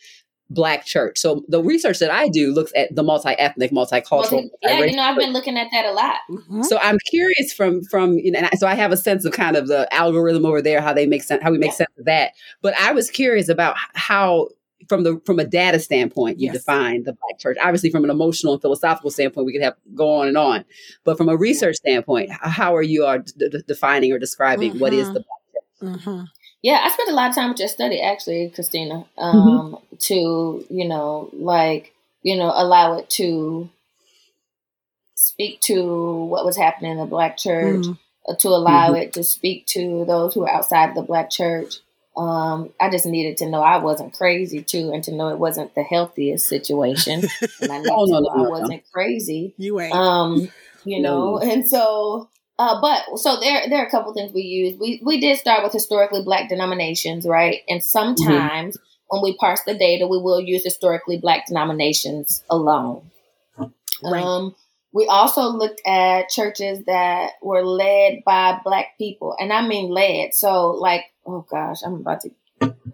Speaker 2: black church. So the research that I do looks at the multi ethnic, multicultural.
Speaker 3: Multi- yeah, you know, I've been looking at that a lot.
Speaker 1: Mhm.
Speaker 2: so I'm curious from from you know, so I have a sense of kind of the algorithm over there, how they make sense, how we make
Speaker 3: Yeah.
Speaker 2: sense of that. But I was curious about how, from the from a data standpoint, you
Speaker 1: Yes.
Speaker 2: define the black church. Obviously, from an emotional and philosophical standpoint, we could have go on and on. But from a research standpoint, how are you are d- d- defining or describing what is
Speaker 1: Mhm.
Speaker 2: the
Speaker 1: Mhm.
Speaker 3: Yeah, I spent a lot of time with your study, actually, Christina,
Speaker 2: Mm-hmm.
Speaker 3: um, to, you know, like, you know, allow it to speak to what was happening in the black church,
Speaker 1: Mhm.
Speaker 3: uh, to allow
Speaker 2: Mhm.
Speaker 3: it to speak to those who are outside of the black church. Um, I just needed to know I wasn't crazy too, and to know it wasn't the healthiest situation. And I
Speaker 2: Oh, no, no,
Speaker 3: I
Speaker 2: no.
Speaker 3: wasn't crazy
Speaker 1: You ain't.
Speaker 3: um you
Speaker 2: No.
Speaker 3: know and so uh but so there there are a couple things we use. We we did start with historically black denominations right? And sometimes when we parse the data we will use historically black denominations alone.
Speaker 1: Right.
Speaker 3: um we also looked at churches that were led by black people and i mean led. So like oh gosh i'm about to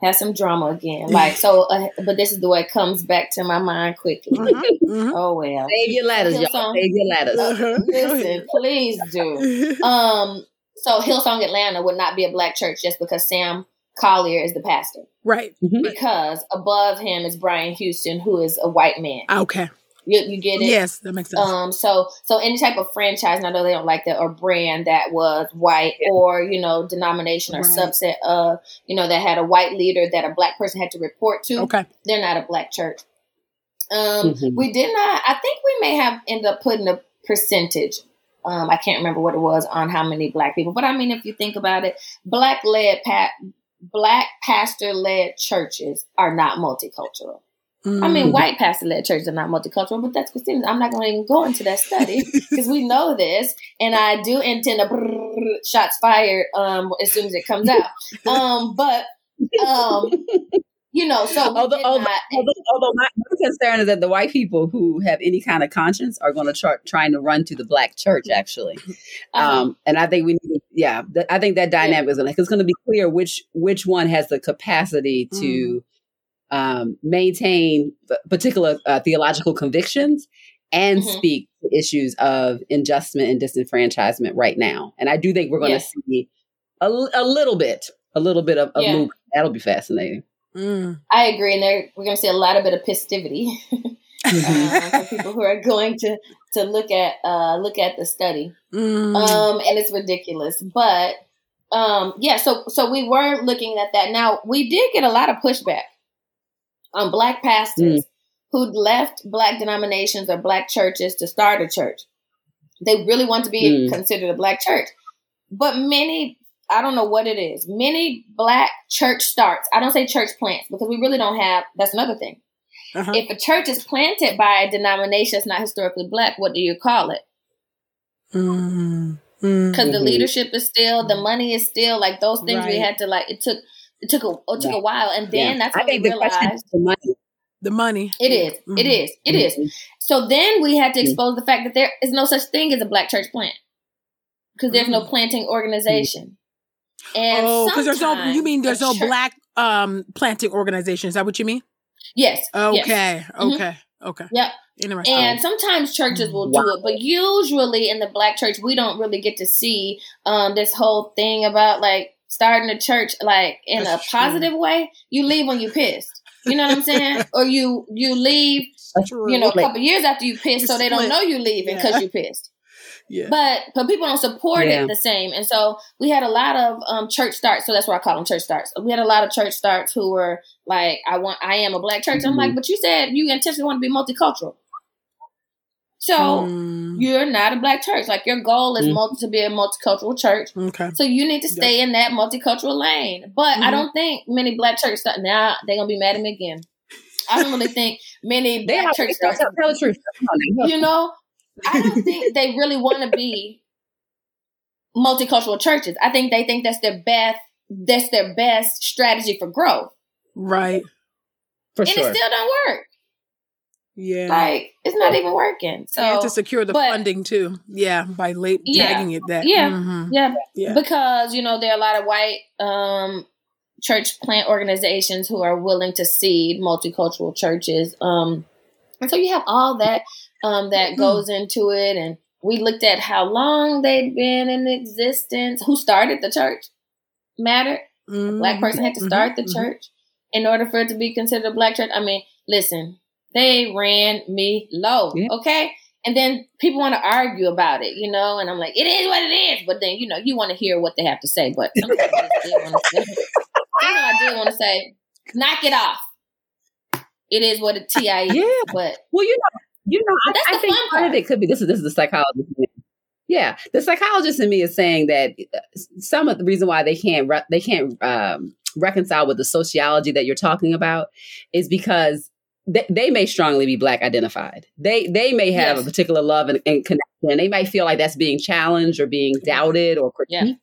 Speaker 3: have some drama again like so uh, but this is the way it comes back to my mind quickly
Speaker 1: Mhm. Mhm.
Speaker 3: oh well
Speaker 2: Save your letters, y'all.
Speaker 3: Hillsong.
Speaker 2: Save your letters.
Speaker 1: Uh-huh.
Speaker 3: Listen, please do. Um, so Hillsong Atlanta would not be a black church just because Sam Collier is the pastor.
Speaker 1: Right.
Speaker 2: Mhm.
Speaker 3: Because above him is Brian Houston, who is a white man.
Speaker 1: Okay.
Speaker 3: You, you get it?
Speaker 1: Yes, that makes sense.
Speaker 3: Um, so so any type of franchise, and I know they don't like that, or brand that was white, or you know, denomination or
Speaker 1: Right.
Speaker 3: subset of, you know, that had a white leader that a black person had to report to.
Speaker 1: okay.
Speaker 3: They're not a black church. Um,
Speaker 2: Mhm.
Speaker 3: we did not. I think we may have ended up putting a percentage. Um, I can't remember what it was on how many black people, but I mean, if you think about it, black led pat, black pastor led churches are not multicultural. I mean,
Speaker 2: Mhm.
Speaker 3: white pastor led churches are not multicultural, but that's Christine. I'm not going to even go into that study because we know this, and I do intend to brrr, shots fired um, as soon as it comes out. Um, but um, you know, so
Speaker 2: Although, although,
Speaker 3: not.
Speaker 2: although, although my, my concern is that the white people who have any kind of conscience are going to try trying to run to the black church, actually.
Speaker 3: um,
Speaker 2: Um, and I think we need, yeah, th- I think that dynamic is going to, it's going to be clear which which one has the capacity to um, maintain particular uh, theological convictions and
Speaker 3: Mhm.
Speaker 2: speak to issues of injustice and disenfranchisement right now. And I do think we're going to
Speaker 3: Yeah.
Speaker 2: see a little bit, a little bit of, a
Speaker 3: Yeah.
Speaker 2: movement. That'll be fascinating.
Speaker 1: Mm.
Speaker 3: I agree, and we're going to see a lot of bit of festivity
Speaker 2: Mm-hmm.
Speaker 3: uh, for people who are going to to look at uh, look at the study.
Speaker 1: Mm.
Speaker 3: um and it's ridiculous but um yeah so so we were looking at that now we did get a lot of pushback on black pastors who left black denominations or black churches to start a church they really want to be
Speaker 2: Mm.
Speaker 3: considered a black church but many i don't know what it is many black church starts i don't say church plants because we really don't have that's another thing
Speaker 1: Uh-huh.
Speaker 3: if a church is planted by a denomination that's not historically black what do you call it
Speaker 1: Mm. Mm.
Speaker 3: because the
Speaker 2: Mhm.
Speaker 3: leadership is still the money is still like those things we had to like it took it took a it took a while and then
Speaker 2: Yeah.
Speaker 3: that's
Speaker 2: I
Speaker 3: when we
Speaker 2: think the question is
Speaker 3: realized
Speaker 2: the money.
Speaker 1: The money.
Speaker 3: it is it
Speaker 1: Mhm.
Speaker 3: is it is
Speaker 2: Mhm.
Speaker 3: so then we had to
Speaker 2: Mhm.
Speaker 3: expose the fact that there is no such thing as a black church plant because there's no
Speaker 1: Mm.
Speaker 3: planting organization and
Speaker 1: oh, because there's no. You mean
Speaker 3: a
Speaker 1: there's no
Speaker 3: church-
Speaker 1: black um planting organization? Is that what you mean?
Speaker 3: yes yes.
Speaker 1: Okay.
Speaker 3: Mhm.
Speaker 1: Okay. Okay.
Speaker 3: Yep.
Speaker 1: Interesting.
Speaker 3: And sometimes churches will do it, but usually in the black church, we don't really get to see um, this whole thing about like starting a church like in
Speaker 1: That's
Speaker 3: a
Speaker 1: true.
Speaker 3: positive way. You leave when you pissed. You know what I'm saying? or you you leave, you know, a couple years after you pissed, so they don't know you leaving because yeah. you pissed. Yeah. But but people don't support yeah. it the same, and so we had a lot of um, church starts. So that's what I call them church starts. We had a lot of church starts who were like, "I want, I am a black church." Mm-hmm. I'm like, but you said you intentionally want to be multicultural. So mm. you're not a black church. Like your goal is mm. multi- to be a multicultural church. Okay. So you need to stay yep. in that multicultural lane. But mm-hmm. I don't think many black churches start now they're gonna be mad at me again. I don't really think many black churches tell, tell the truth. You know, I don't think they really want to be multicultural churches. I think they think that's their best that's their best strategy for growth.
Speaker 1: Right.
Speaker 3: For and sure. it still don't work.
Speaker 1: Yeah.
Speaker 3: Like it's not even working. So
Speaker 1: and to secure the but, funding too. Yeah, by late yeah, tagging it that.
Speaker 3: Yeah, mm-hmm. yeah. Yeah. Because, you know, there are a lot of white um church plant organizations who are willing to seed multicultural churches. Um and so you have all that um that mm-hmm. goes into it and we looked at how long they'd been in existence, who started the church mattered. Mm-hmm. black person had to mm-hmm. start the mm-hmm. church in order for it to be considered a black church. I mean, listen, they ran me low. Yeah. Okay. And then people want to argue about it, you know, and I'm like, it is what it is. But then, you know, you want to hear what they have to say. But sometimes I still want to say, I do want to say, knock it off. It is what a TI is. Yeah. But
Speaker 2: well, you know, you know, I, I think part, part of it could be this is this is the psychologist. Yeah, the psychologist in me is saying that uh, some of the reason why they can't re- they can't um, reconcile with the sociology that you're talking about is because they, they may strongly be black identified. They they may have yes. a particular love and, and, connection. They might feel like that's being challenged or being doubted or critiqued. Yeah.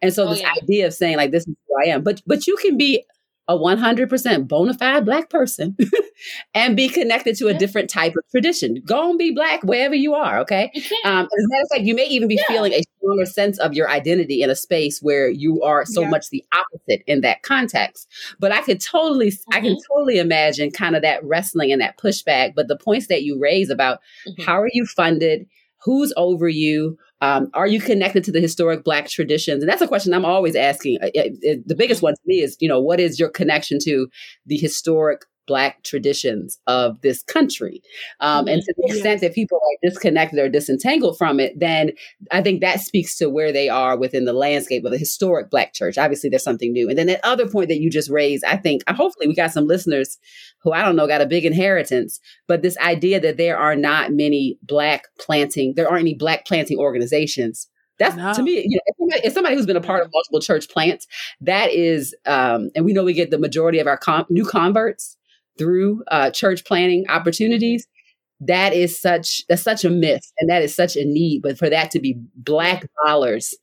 Speaker 2: And so oh, this yeah. idea of saying like this is who I am, but but you can be a 100% bona fide black person and be connected to a yeah. different type of tradition. Go and be black wherever you are, okay? You um, as a matter of fact, you may even be feeling a stronger sense of your identity in a space where you are so yeah. much the opposite in that context. But I could totally, mm-hmm. I can mm-hmm. totally imagine kind of that wrestling and that pushback. But the points that you raise about mm-hmm. how are you funded, who's over you, um, are you connected to the historic Black traditions? And that's a question I'm always asking. It, it, the biggest one to me is, you know, what is your connection to the historic Black traditions of this country. Um, and to the mm-hmm. extent that people are disconnected or disentangled from it, then I think that speaks to where they are within the landscape of the historic Black church. Obviously, there's something new. And then that other point that you just raised, I think, hopefully, we got some listeners who I don't know got a big inheritance, but this idea that there are not many Black planting, there aren't any Black planting organizations that's no. to me, you know, if somebody, if somebody, who's been a part of multiple church plants, that is, um, and we know we get the majority of our com- new converts through uh, church planning opportunities that is such that's such a myth and that is such a need but for that to be black dollars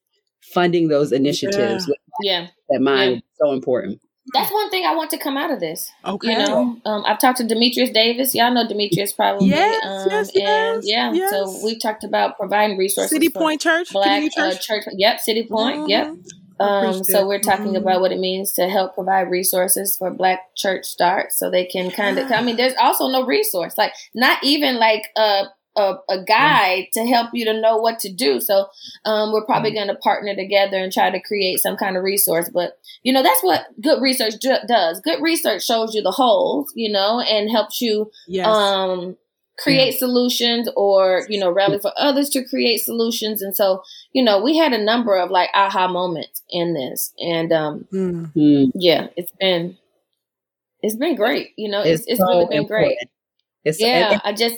Speaker 2: funding those initiatives
Speaker 3: yeah, yeah.
Speaker 2: that mind yeah. is so important
Speaker 3: that's one thing I want to come out of this. Okay. You know, um, I've talked to Demetrius Davis. Y'all know Demetrius probably.
Speaker 1: Yes, um, yes,
Speaker 3: and yeah, yes. so we've talked about providing resources.
Speaker 1: City Point Church,
Speaker 3: Black church? Uh, church. Yep, City Point. Mm-hmm. Yep. Um, so we're talking mm-hmm. about what it means to help provide resources for Black church start, so they can kind of. I mean, there's also no resource, like not even like a a, a guide to help you to know what to do. So um, we're probably mm-hmm. going to partner together and try to create some kind of resource. But you know, that's what good research does. Good research shows you the holes, you know, and helps you yes. um, create yeah. solutions or you know rally for others to create solutions and so you know we had a number of like aha moments in this and um mm-hmm. yeah it's been it's been great you know it's, it's, it's so really been important. great it's, yeah i just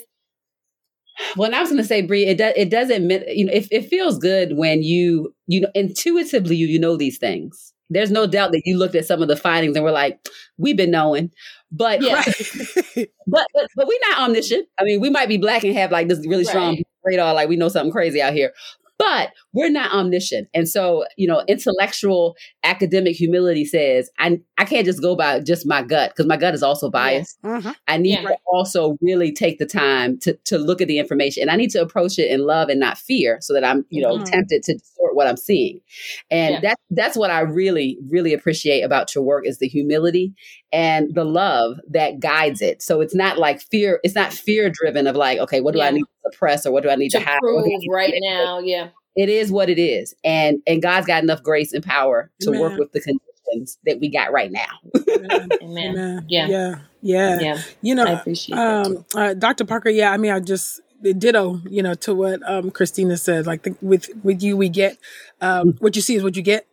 Speaker 2: well, I was going to say, Bree, it does. It doesn't. You know, it, it feels good when you, you know, intuitively you you know these things. There's no doubt that you looked at some of the findings and were like, "We've been knowing," But yeah. but but but we're not omniscient. I mean, we might be black and have like this really strong right. radar, like we know something crazy out here. But we're not omniscient. And so, you know, intellectual academic humility says, I, I can't just go by just my gut because my gut is also biased. Yes. Mm-hmm. I need yeah. to also really take the time to, to look at the information and I need to approach it in love and not fear so that I'm, you know, mm-hmm. tempted to distort what I'm seeing. And yeah. that, that's what I really, really appreciate about your work is the humility and the love that guides it. So it's not like fear, it's not fear driven of like, okay, what do yeah. I need to suppress or what do I need to, to hide?
Speaker 3: right now. Yeah
Speaker 2: it is what it is and and god's got enough grace and power to Amen. work with the conditions that we got right now.
Speaker 3: Amen. Amen. Yeah.
Speaker 1: Yeah. Yeah.
Speaker 3: Yeah.
Speaker 1: You know,
Speaker 3: I appreciate
Speaker 1: um, uh, Dr. Parker, yeah, I mean, I just ditto, you know, to what um, Christina said. Like the, with with you, we get um, what you see is what you get,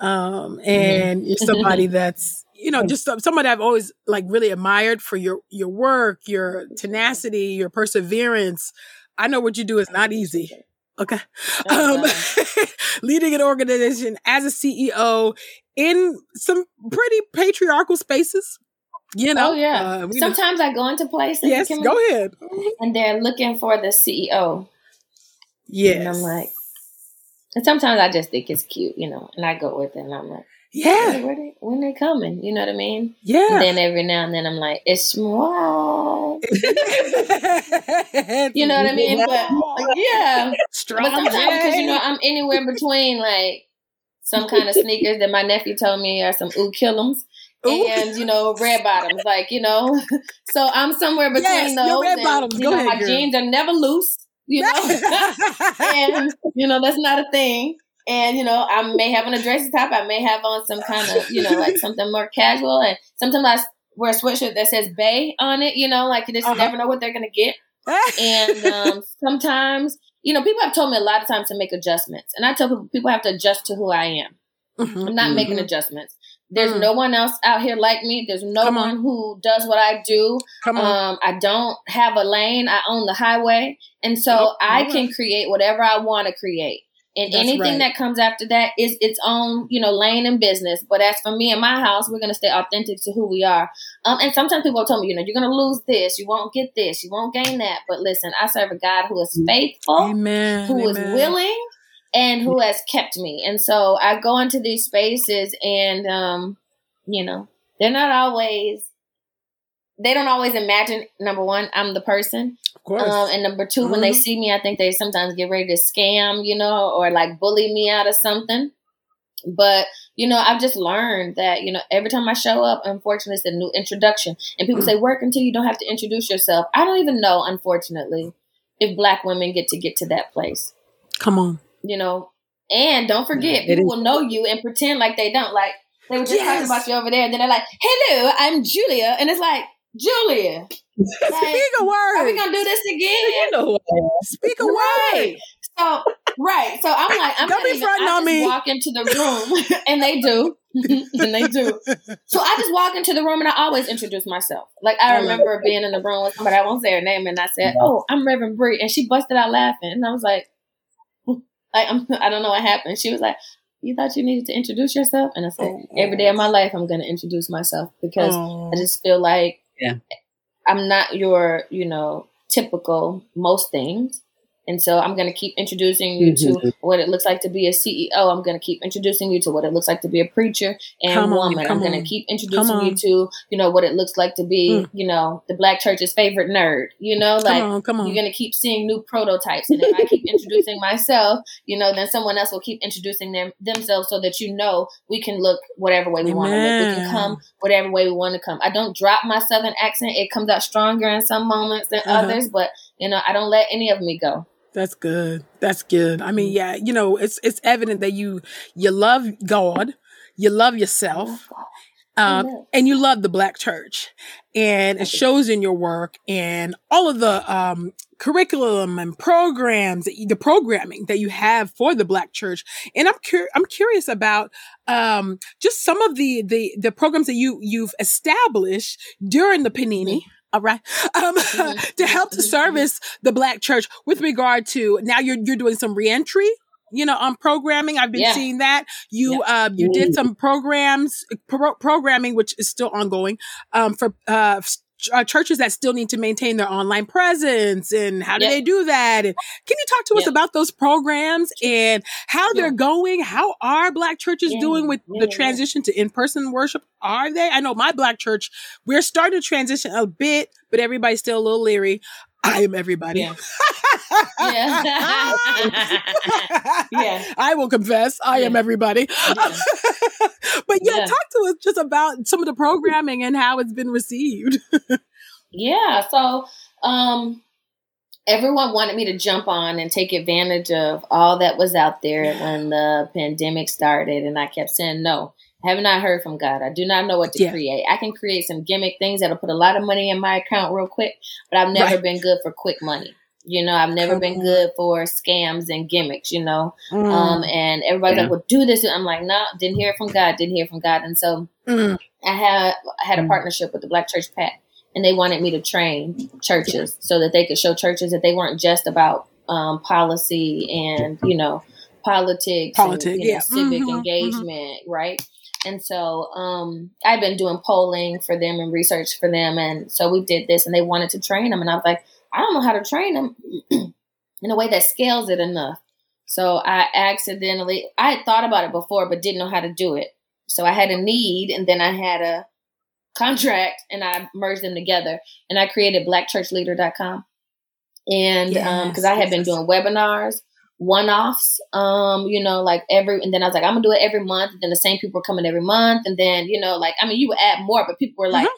Speaker 1: um, and you're somebody that's you know just somebody I've always like really admired for your your work, your tenacity, your perseverance. I know what you do is not easy. Okay, um, leading an organization as a CEO in some pretty patriarchal spaces. You know,
Speaker 3: oh yeah.
Speaker 1: uh, we-
Speaker 3: Sometimes I go into places
Speaker 1: yes, go ahead.
Speaker 3: and they're looking for the CEO.
Speaker 1: Yes.
Speaker 3: And I'm like, and sometimes I just think it's cute, you know, and I go with it and I'm like,
Speaker 1: yeah,
Speaker 3: "Hey, where they, when they coming? You know what I mean?
Speaker 1: yeah.
Speaker 3: And then every now and then I'm like, it's small. You know what I mean? But yeah.
Speaker 1: Strong
Speaker 3: But sometimes because you know I'm anywhere between like some kind of sneakers that my nephew told me are some ooh killums.
Speaker 1: Ooh.
Speaker 3: And you know, red bottoms, like you know, so I'm somewhere between
Speaker 1: Yes,
Speaker 3: those.
Speaker 1: red
Speaker 3: and,
Speaker 1: bottoms.
Speaker 3: You
Speaker 1: Go
Speaker 3: know,
Speaker 1: ahead,
Speaker 3: my
Speaker 1: girl.
Speaker 3: jeans are never loose. You know, and you know that's not a thing. And you know, I may have on a dressy top. I may have on some kind of you know like something more casual. And sometimes I wear a sweatshirt that says "Bay" on it. You know, like you just
Speaker 1: Uh-huh.
Speaker 3: never know what they're gonna get. And um, sometimes, you know, people have told me a lot of times to make adjustments, and I tell people people have to adjust to who I am.
Speaker 1: Mhm,
Speaker 3: I'm not
Speaker 2: Mhm.
Speaker 3: making adjustments. There's
Speaker 1: Mm.
Speaker 3: no one else out here like me. There's no
Speaker 1: Come on.
Speaker 3: one who does what I do.
Speaker 1: Come on.
Speaker 3: Um, I don't have a lane. I own the highway, and so I can create whatever I want to create. And
Speaker 1: That's
Speaker 3: anything
Speaker 1: right.
Speaker 3: that comes after that is its own, you know, lane and business. But as for me and my house, we're gonna stay authentic to who we are. Um, and sometimes people told me, you know, you're gonna lose this, you won't get this, you won't gain that. But listen, I serve a God who is faithful
Speaker 1: Amen.
Speaker 3: who is
Speaker 1: amen.
Speaker 3: willing and who has kept me. And so I go into these spaces and um, you know, they're not always they don't always imagine number one, I'm the person.
Speaker 1: Of course.
Speaker 3: Um, and number 2 when they
Speaker 1: Mhm.
Speaker 3: see me, I think they sometimes get ready to scam, you know, or like bully me out of something. But, you know, I've just learned that, you know, every time I show up, unfortunately, it's a new introduction. And people say, work until you don't have to introduce yourself. I don't even know, unfortunately, if black women get to get to that place
Speaker 1: Come on.
Speaker 3: you know. And don't forget,
Speaker 2: It
Speaker 3: people will know you and pretend like they don't. Like they were just
Speaker 1: Yes.
Speaker 3: talking about you over there, and then they're like, "Hello, I'm Julia," and it's like, "Julia, like,
Speaker 1: Speak a word.
Speaker 3: are we gonna do this again?"
Speaker 2: You know who I am.
Speaker 1: Speak a word.
Speaker 3: So right. So I'm like, I'm
Speaker 1: Don't
Speaker 3: not
Speaker 1: be
Speaker 3: even, I
Speaker 1: on me.
Speaker 3: walk into the room, and they do, and they do. So I just walk into the room, and I always introduce myself. Like I
Speaker 1: oh, I
Speaker 3: remember being in the room with somebody, I won't say her name, and I said, "Oh, I'm Reverend Bree," and she busted out laughing, and I was like, like I'm, I don't know what happened. She was like. You thought you needed to introduce yourself, and I said,
Speaker 1: Oh.
Speaker 3: every day of my life, I'm going to introduce myself because
Speaker 1: Oh.
Speaker 3: I just feel like
Speaker 2: Yeah.
Speaker 3: I'm not your, you know, typical most things. And so I'm going to keep introducing you to
Speaker 2: Mhm.
Speaker 3: what it looks like to be a CEO. I'm going to keep introducing you to what it looks like to be a preacher and
Speaker 1: Come
Speaker 3: woman.
Speaker 1: come
Speaker 3: I'm going to keep introducing you to, you know, what it looks like to be,
Speaker 1: Mm.
Speaker 3: you know, the black church's favorite nerd. You know, like
Speaker 1: come on, come on.
Speaker 3: you're going to keep seeing new prototypes. And if I keep introducing myself, you know, then someone else will keep introducing them themselves so that you know we can look whatever way we want to look. We can come whatever way we want to come. I don't drop my southern accent. It comes out stronger in some moments than
Speaker 1: Uh-huh.
Speaker 3: others, but you know, I don't let any of me go.
Speaker 1: That's good. That's good. I mean, yeah, you know, it's it's evident that you you love God, you love yourself, um, and you love the Black Church, and it shows in your work and all of the um, curriculum and programs, the programming that you have for the Black Church. And I'm cur- I'm curious about um, just some of the the the programs that you you've established during the Panini. All right, um,
Speaker 3: Mhm.
Speaker 1: to help to
Speaker 3: Mhm.
Speaker 1: service the Black Church with regard to now you're you're doing some reentry. You know, on programming, I've been
Speaker 3: Yeah.
Speaker 1: seeing that you uh, you did some programs pro- programming, which is still ongoing um, for uh, uh, churches that still need to maintain their online presence and how do
Speaker 3: Yep.
Speaker 1: they do that? And can you talk to us about those programs and how they're going? How are Black churches doing with the transition to in person worship? Are they? I know my Black church, we're starting to transition a bit, but everybody's still a little leery. I am everybody.
Speaker 3: Yeah. Yeah. Yeah.
Speaker 1: I will confess, I am everybody.
Speaker 3: Yeah.
Speaker 1: but yeah,
Speaker 3: Yeah.
Speaker 1: talk to us just about some of the programming and how it's been received.
Speaker 3: Yeah. So, um, everyone wanted me to jump on and take advantage of all that was out there when the pandemic started, and I kept saying no. Have not heard from God. I do not know what to
Speaker 1: Yeah.
Speaker 3: create. I can create some gimmick things that'll put a lot of money in my account real quick, but I've never
Speaker 1: Right.
Speaker 3: been good for quick money. You know, I've never
Speaker 1: Come
Speaker 3: been
Speaker 1: on.
Speaker 3: good for scams and gimmicks, you know.
Speaker 1: Mm.
Speaker 3: Um, and everybody's
Speaker 2: Yeah.
Speaker 3: like, well, do this. I'm like, no, didn't hear from God, didn't hear from God. And so
Speaker 1: Mm.
Speaker 3: I had I had a
Speaker 2: Mm.
Speaker 3: partnership with the Black Church PAC, and they wanted me to train churches so that they could show churches that they weren't just about um, policy and you know politics,
Speaker 1: Politics,
Speaker 3: and, you know,
Speaker 1: yeah.
Speaker 3: civic
Speaker 1: Mhm, mhm.
Speaker 3: engagement, right? And so um, I've been doing polling for them and research for them, and so we did this, and they wanted to train them, and I was like, I don't know how to train them in a way that scales it enough. So I accidentally I had thought about it before, but didn't know how to do it. So I had a need, and then I had a contract, and I merged them together, and I created BlackChurchLeader.com. And because
Speaker 1: Yes,
Speaker 3: I had been doing webinars, one-offs, um, you know, like every, and then I was like, I'm gonna do it every month. And then the same people were coming every month, and then you know, like I mean, you would add more, but people were like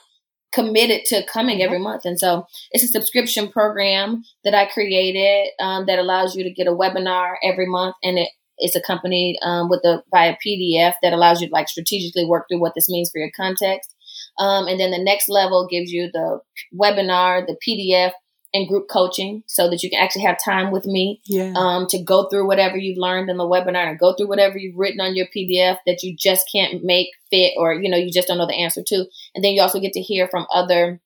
Speaker 3: committed to coming every month. And so it's a subscription program that I created um, that allows you to get a webinar every month, and it it's accompanied um, with a by a PDF that allows you to like strategically work through what this means for your context. Um, and then the next level gives you the webinar, the PDF, and group coaching, so that you can actually have time with me
Speaker 1: Yeah.
Speaker 3: um, to go through whatever you've learned in the webinar and go through whatever you've written on your PDF that you just can't make fit or you know you just don't know the answer to. And then you also get to hear from other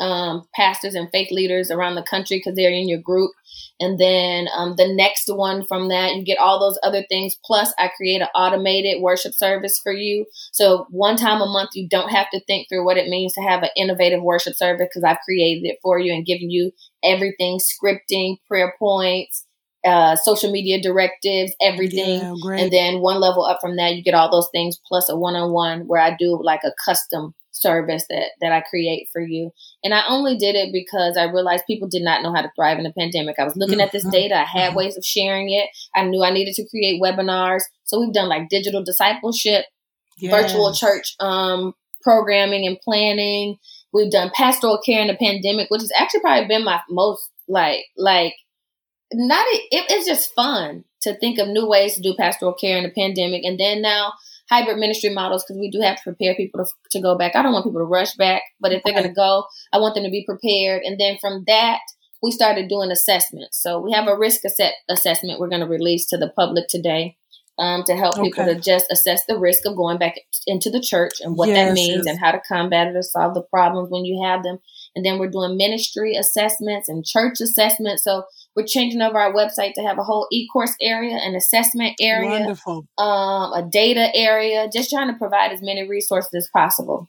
Speaker 3: um, pastors and faith leaders around the country because they're in your group. And then um, the next one from that, you get all those other things. Plus, I create an automated worship service for you. So one time a month, you don't have to think through what it means to have an innovative worship service because I've created it for you and given you everything scripting, prayer points, uh, social media directives, everything.
Speaker 1: Yeah.
Speaker 3: And then one level up from that, you get all those things plus a one on one where I do like a custom service that that I create for you. And I only did it because I realized people did not know how to thrive in the pandemic. I was looking at this
Speaker 1: Mhm.
Speaker 3: data, I had
Speaker 1: Mhm.
Speaker 3: ways of sharing it. I knew I needed to create webinars. So we've done like digital discipleship, virtual church um programming and planning. We've done pastoral care in the pandemic, which has actually probably been my most like like not it, it's just fun to think of new ways to do pastoral care in the pandemic and then now hybrid ministry models because we do have to prepare people to, to go back. I don't want people to rush back but if they're going to go i want them to be prepared. And then from that we started doing assessments. So we have a risk asset assessment we're going to release to the public today um, to help people to just assess the risk of going back into the church and what that means
Speaker 1: yes.
Speaker 3: and how to combat it or solve the problems when you have them. And then we're doing ministry assessments and church assessments. So we're changing over our website to have a whole e-course area, an assessment area,
Speaker 1: Wonderful.
Speaker 3: um, a data area, just trying to provide as many resources as possible.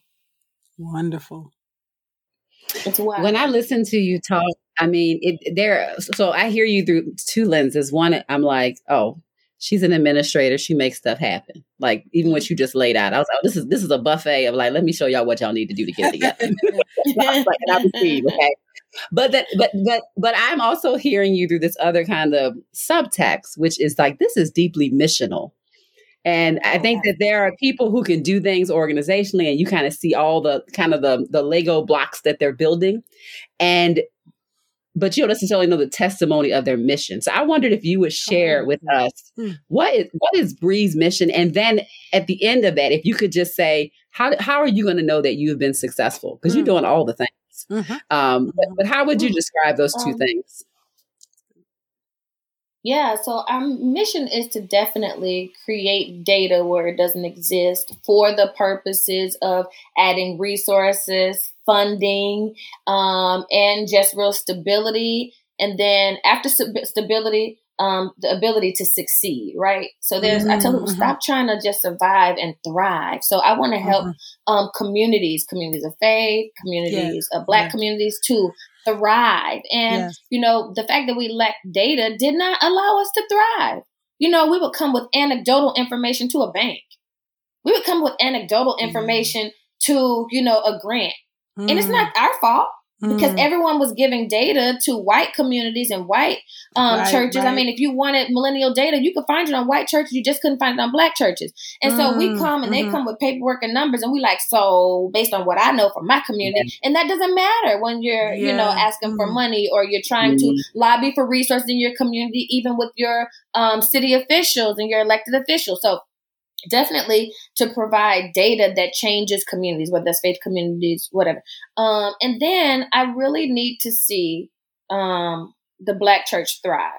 Speaker 1: Wonderful.
Speaker 3: It's wild.
Speaker 2: When I listen to you talk, I mean, it there. So I hear you through two lenses. One, I'm like, oh, she's an administrator. She makes stuff happen. Like even what you just laid out, I was like, oh, this is this is a buffet of like, let me show y'all what y'all need to do to get it together. I was like, and I received, okay. But that, but but but I'm also hearing you through this other kind of subtext, which is like this is deeply missional. And I think that there are people who can do things organizationally, and you kind of see all the kind of the the Lego blocks that they're building, and but you don't necessarily know the testimony of their mission. So I wondered if you would share with us
Speaker 1: Mm.
Speaker 2: what is what is Bree's mission, and then at the end of that, if you could just say how how are you going to know that you have been successful because you're
Speaker 1: Mm.
Speaker 2: doing all the things.
Speaker 1: Mhm.
Speaker 2: Um, but, but how would you describe those two
Speaker 3: Um,
Speaker 2: things?
Speaker 3: Yeah, so our mission is to definitely create data where it doesn't exist for the purposes of adding resources, funding, um, and just real stability. And then after stability, um, the ability to succeed, right? So there's, I tell people,
Speaker 1: Mhm,
Speaker 3: stop trying to just survive and thrive. So I want to help
Speaker 1: Mhm.
Speaker 3: um, communities, communities of faith, communities, of black
Speaker 1: yes.
Speaker 3: communities to thrive. And,
Speaker 1: Yes.
Speaker 3: you know, the fact that we lack data did not allow us to thrive. You know, we would come with anecdotal information to a bank. We would come with anecdotal
Speaker 1: Mhm.
Speaker 3: information to, you know, a grant. And it's
Speaker 1: Mm,
Speaker 3: not our fault because
Speaker 1: mm.
Speaker 3: everyone was giving data to white communities and white um,
Speaker 1: Right,
Speaker 3: churches. I mean, if you wanted millennial data, you could find it on white churches. You just couldn't find it on black churches. And so we
Speaker 1: Mm,
Speaker 3: come and they
Speaker 1: mhm.
Speaker 3: come with paperwork and numbers, and we like, so based on what I know from my community, and that doesn't matter when you're, you know,
Speaker 1: Yeah.
Speaker 3: asking for
Speaker 1: Mhm.
Speaker 3: money or you're trying to
Speaker 2: Mhm.
Speaker 3: lobby for resources in your community, even with your um, city officials and your elected officials. So definitely to provide data that changes communities, whether that's faith communities, whatever. Um, and then I really need to see um, the Black church thrive.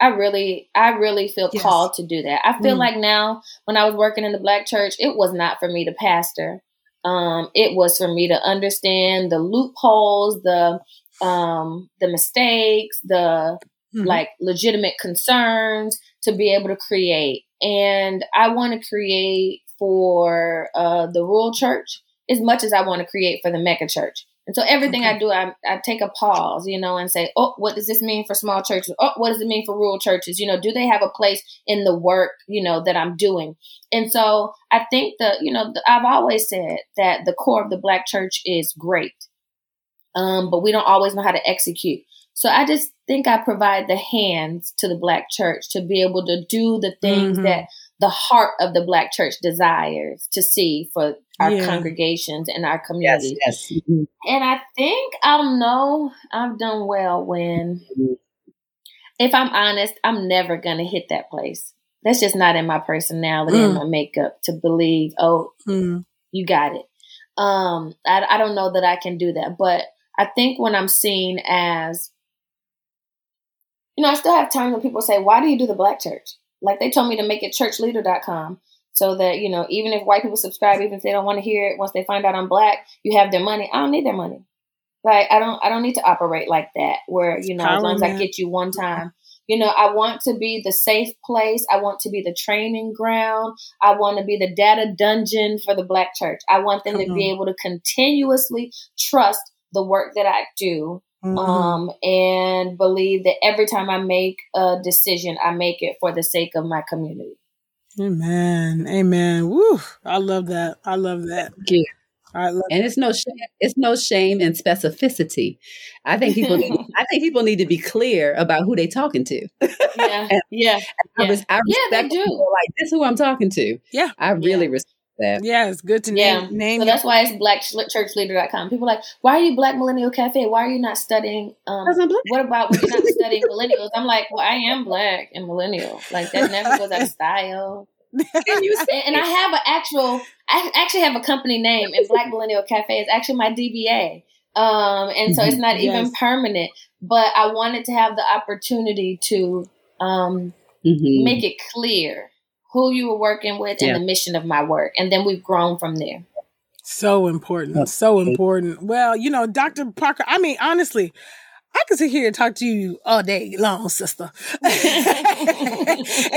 Speaker 3: I really, I really feel yes. called to do that. I feel mm. like now, when I was working in the Black church, it was not for me to pastor. Um, it was for me to understand the loopholes, the um, the mistakes, the mm-hmm. like legitimate concerns to be able to create and I want to create for uh, the rural church as much as I want to create for the mega church. And so everything okay. I do, I, I take a pause, you know, and say, oh, what does this mean for small churches? Oh, what does it mean for rural churches? You know, do they have a place in the work, you know, that I'm doing? And so I think the, you know, I've always said that the core of the black church is great. Um, but we don't always know how to execute. So I just think I provide the hands to the black church to be able to do the things mm-hmm. that the heart of the black church desires to see for our yeah. congregations and our communities. Yes, yes. And I think I'll know I've done well when, if I'm honest, I'm never going to hit that place. That's just not in my personality mm. and my makeup to believe, oh, mm. you got it. Um, I, I don't know that I can do that, but I think when I'm seen as you know, I still have times when people say, why do you do the black church? Like they told me to make it churchleader.com so that, you know, even if white people subscribe, even if they don't want to hear it, once they find out I'm black, you have their money. I don't need their money. Like I don't, I don't need to operate like that where, you know, as long as I get you one time, you know, I want to be the safe place. I want to be the training ground. I want to be the data dungeon for the black church. I want them Come to on. be able to continuously trust the work that I do Mm-hmm. Um, and believe that every time I make a decision, I make it for the sake of my community.
Speaker 1: Amen. Amen. Woo. I love that. I love that.
Speaker 2: Thank you. I love and it's no shame, it's no shame in specificity. I think people I think people need to be clear about who they talking to.
Speaker 3: Yeah. and, yeah.
Speaker 2: I, yeah. I respect yeah, they do. like this who I'm talking to.
Speaker 1: Yeah.
Speaker 2: I really yeah. respect that.
Speaker 1: Yeah, it's good to yeah. name. name
Speaker 3: so that's why it's blackchurchleader.com. People like, why are you Black Millennial Cafe? Why are you not studying? Um, what about when you're not studying millennials? I'm like, well, I am black and millennial. Like that never goes out of style. and, and I have an actual, I actually have a company name, and Black Millennial Cafe is actually my DBA. Um, and so it's not yes. even permanent, but I wanted to have the opportunity to um, mm-hmm. make it clear who you were working with and the mission of my work. And then we've grown from there.
Speaker 1: So important. So important. Well, you know, Dr. Parker, I mean, honestly, I could sit here and talk to you all day long, sister. and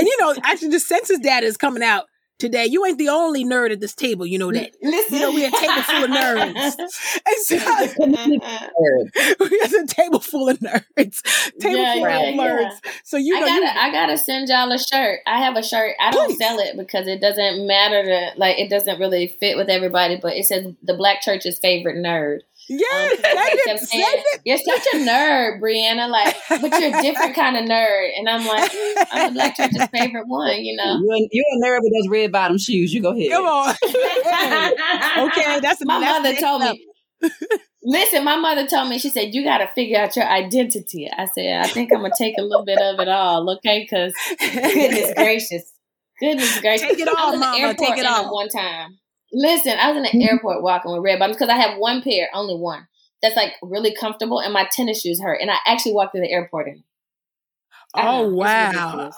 Speaker 1: you know, actually, the census data is coming out today. You ain't the only nerd at this table. You know that. Listen. You know, we had a table full of nerds. we had a table full of nerds. Table yeah, full yeah, of nerds. Yeah. So you know,
Speaker 3: I gotta,
Speaker 1: you,
Speaker 3: I gotta send y'all a shirt. I have a shirt. I don't please. sell it because it doesn't matter to like it doesn't really fit with everybody. But it says the Black Church's favorite nerd.
Speaker 1: Yes, um, it, saying, it.
Speaker 3: You're such a nerd, Brianna. Like, but you're a different kind of nerd. And I'm like, I'm the Black Church's favorite one. You know,
Speaker 2: you're, you're a nerd with those red bottom shoes. You go ahead.
Speaker 1: Come on. okay, that's
Speaker 3: my
Speaker 1: that's
Speaker 3: mother told up. me. Listen, my mother told me. She said you got to figure out your identity. I said I think I'm gonna take a little bit of it all. Okay, because goodness gracious, goodness gracious,
Speaker 1: take it all, mama. Take it all.
Speaker 3: One time. Listen, I was in the mm-hmm. airport walking with red bottoms because I have one pair, only one, that's like really comfortable, and my tennis shoes hurt. And I actually walked through the airport in.
Speaker 1: Oh wow!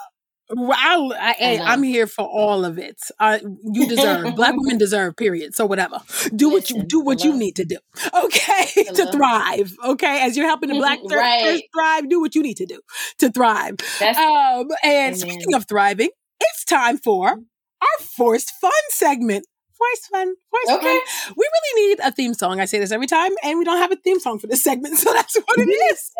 Speaker 1: Well, I, I, am here for all of it. I, you deserve black women deserve. Period. So whatever. Do Listen, what you do what you need to do. Okay, to thrive. Okay, as you're helping the black right. thrive, do what you need to do to thrive. Um, and Amen. speaking of thriving, it's time for mm-hmm. our forced fun segment voice fun, voice okay. fun. We really need a theme song. I say this every time, and we don't have a theme song for this segment, so that's what it is.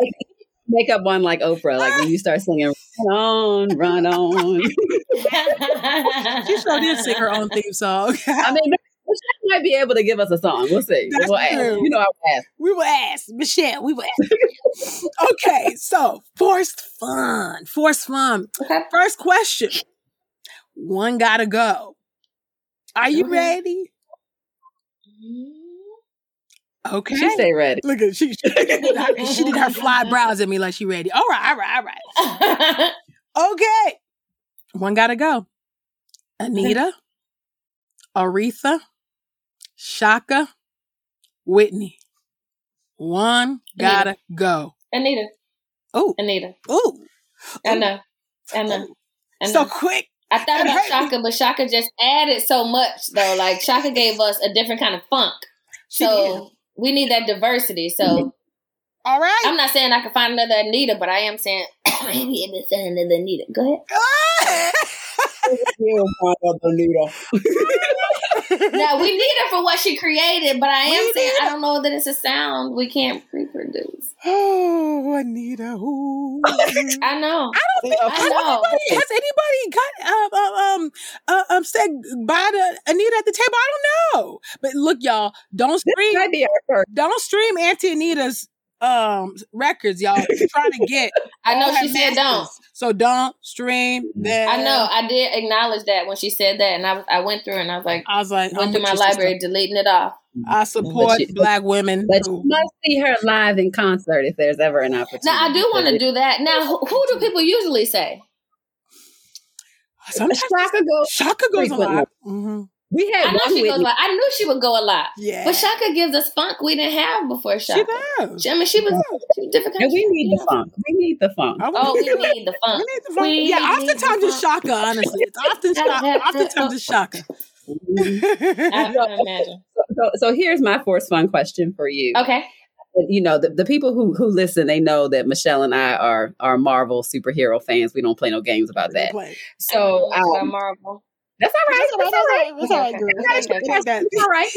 Speaker 2: Make up one like Oprah, like when you start singing "Run on, run on."
Speaker 1: she sure did sing her own theme song.
Speaker 2: I mean, Michelle might be able to give us a song. We'll see. That's we'll ask. You know, I'll ask.
Speaker 1: We will ask Michelle. We will ask. okay, so forced fun, forced fun. Okay. First question. One gotta go. Are you ready? Mm-hmm. Okay.
Speaker 2: She stay ready.
Speaker 1: Look at she. She, she did her fly brows at me like she ready. All right, all right, all right. okay. One gotta go. Anita, Aretha, Chaka, Whitney. One gotta go.
Speaker 3: Anita.
Speaker 1: Oh,
Speaker 3: Anita.
Speaker 1: oh,
Speaker 3: I know. I know. I know.
Speaker 1: so quick.
Speaker 3: I thought about
Speaker 1: hurt.
Speaker 3: Chaka, but Chaka just added so much though. Like Chaka gave us a different kind of funk.
Speaker 1: She
Speaker 3: so
Speaker 1: did.
Speaker 3: we need that diversity. So
Speaker 1: All right.
Speaker 3: I'm not saying I can find another Anita, but I am saying maybe if it's another Anita. Go ahead. Now we need her for what she created, but I am
Speaker 1: We
Speaker 3: saying I don't know that it's a sound we can't reproduce.
Speaker 1: oh, Anita. Ooh.
Speaker 3: I know.
Speaker 1: I don't think
Speaker 3: I
Speaker 1: has
Speaker 3: know.
Speaker 1: anybody, has anybody got um um um, uh, um said bye to Anita at the table? I don't know. But look, y'all, don't stream
Speaker 2: Might be our first.
Speaker 1: don't stream Auntie Anita's um records, y'all. Trying to get
Speaker 3: I know
Speaker 1: all her
Speaker 3: she said don't.
Speaker 1: So don't stream them.
Speaker 3: I know. I did acknowledge that when she said that, and I was, I went through and I was like,
Speaker 1: I was like,
Speaker 3: went
Speaker 1: I'm
Speaker 3: through my
Speaker 1: you, sister.
Speaker 3: library, deleting it off.
Speaker 1: I support
Speaker 2: But you-
Speaker 1: black women.
Speaker 2: But
Speaker 1: who-
Speaker 2: you must see her live in concert if there's ever an opportunity.
Speaker 3: Now I do want to do that. Now, who, who do people usually say?
Speaker 1: Sometimes
Speaker 2: Chaka go.
Speaker 1: Chaka goes a
Speaker 2: frequently.
Speaker 1: lot. hmm
Speaker 2: We had
Speaker 3: I know
Speaker 2: one
Speaker 3: she goes.
Speaker 2: Whitney.
Speaker 3: Like, I knew she would go a lot,
Speaker 1: Yeah,
Speaker 3: but Chaka gives us funk we didn't have before Chaka.
Speaker 1: she
Speaker 3: Chaka.
Speaker 1: does.
Speaker 3: She- I mean, she was, she was different.
Speaker 2: and we need the funk. We need the funk.
Speaker 3: Oh, we need the funk.
Speaker 1: We need the funk.
Speaker 3: We
Speaker 1: yeah,
Speaker 3: need
Speaker 1: oftentimes
Speaker 3: the
Speaker 1: it's Chaka, honestly. It's often Chaka, oftentimes it's Chaka.
Speaker 3: I can imagine.
Speaker 2: So, so here's my force fun question for you.
Speaker 3: Okay.
Speaker 2: You know, the, the people who who listen, they know that Michelle and I are are Marvel superhero fans. We don't play no games about that. So
Speaker 3: About
Speaker 2: um,
Speaker 3: Marvel.
Speaker 2: That's all right. That's all right.
Speaker 1: That's all right, girl.
Speaker 3: Okay, okay,
Speaker 1: That's that.
Speaker 2: It's all right.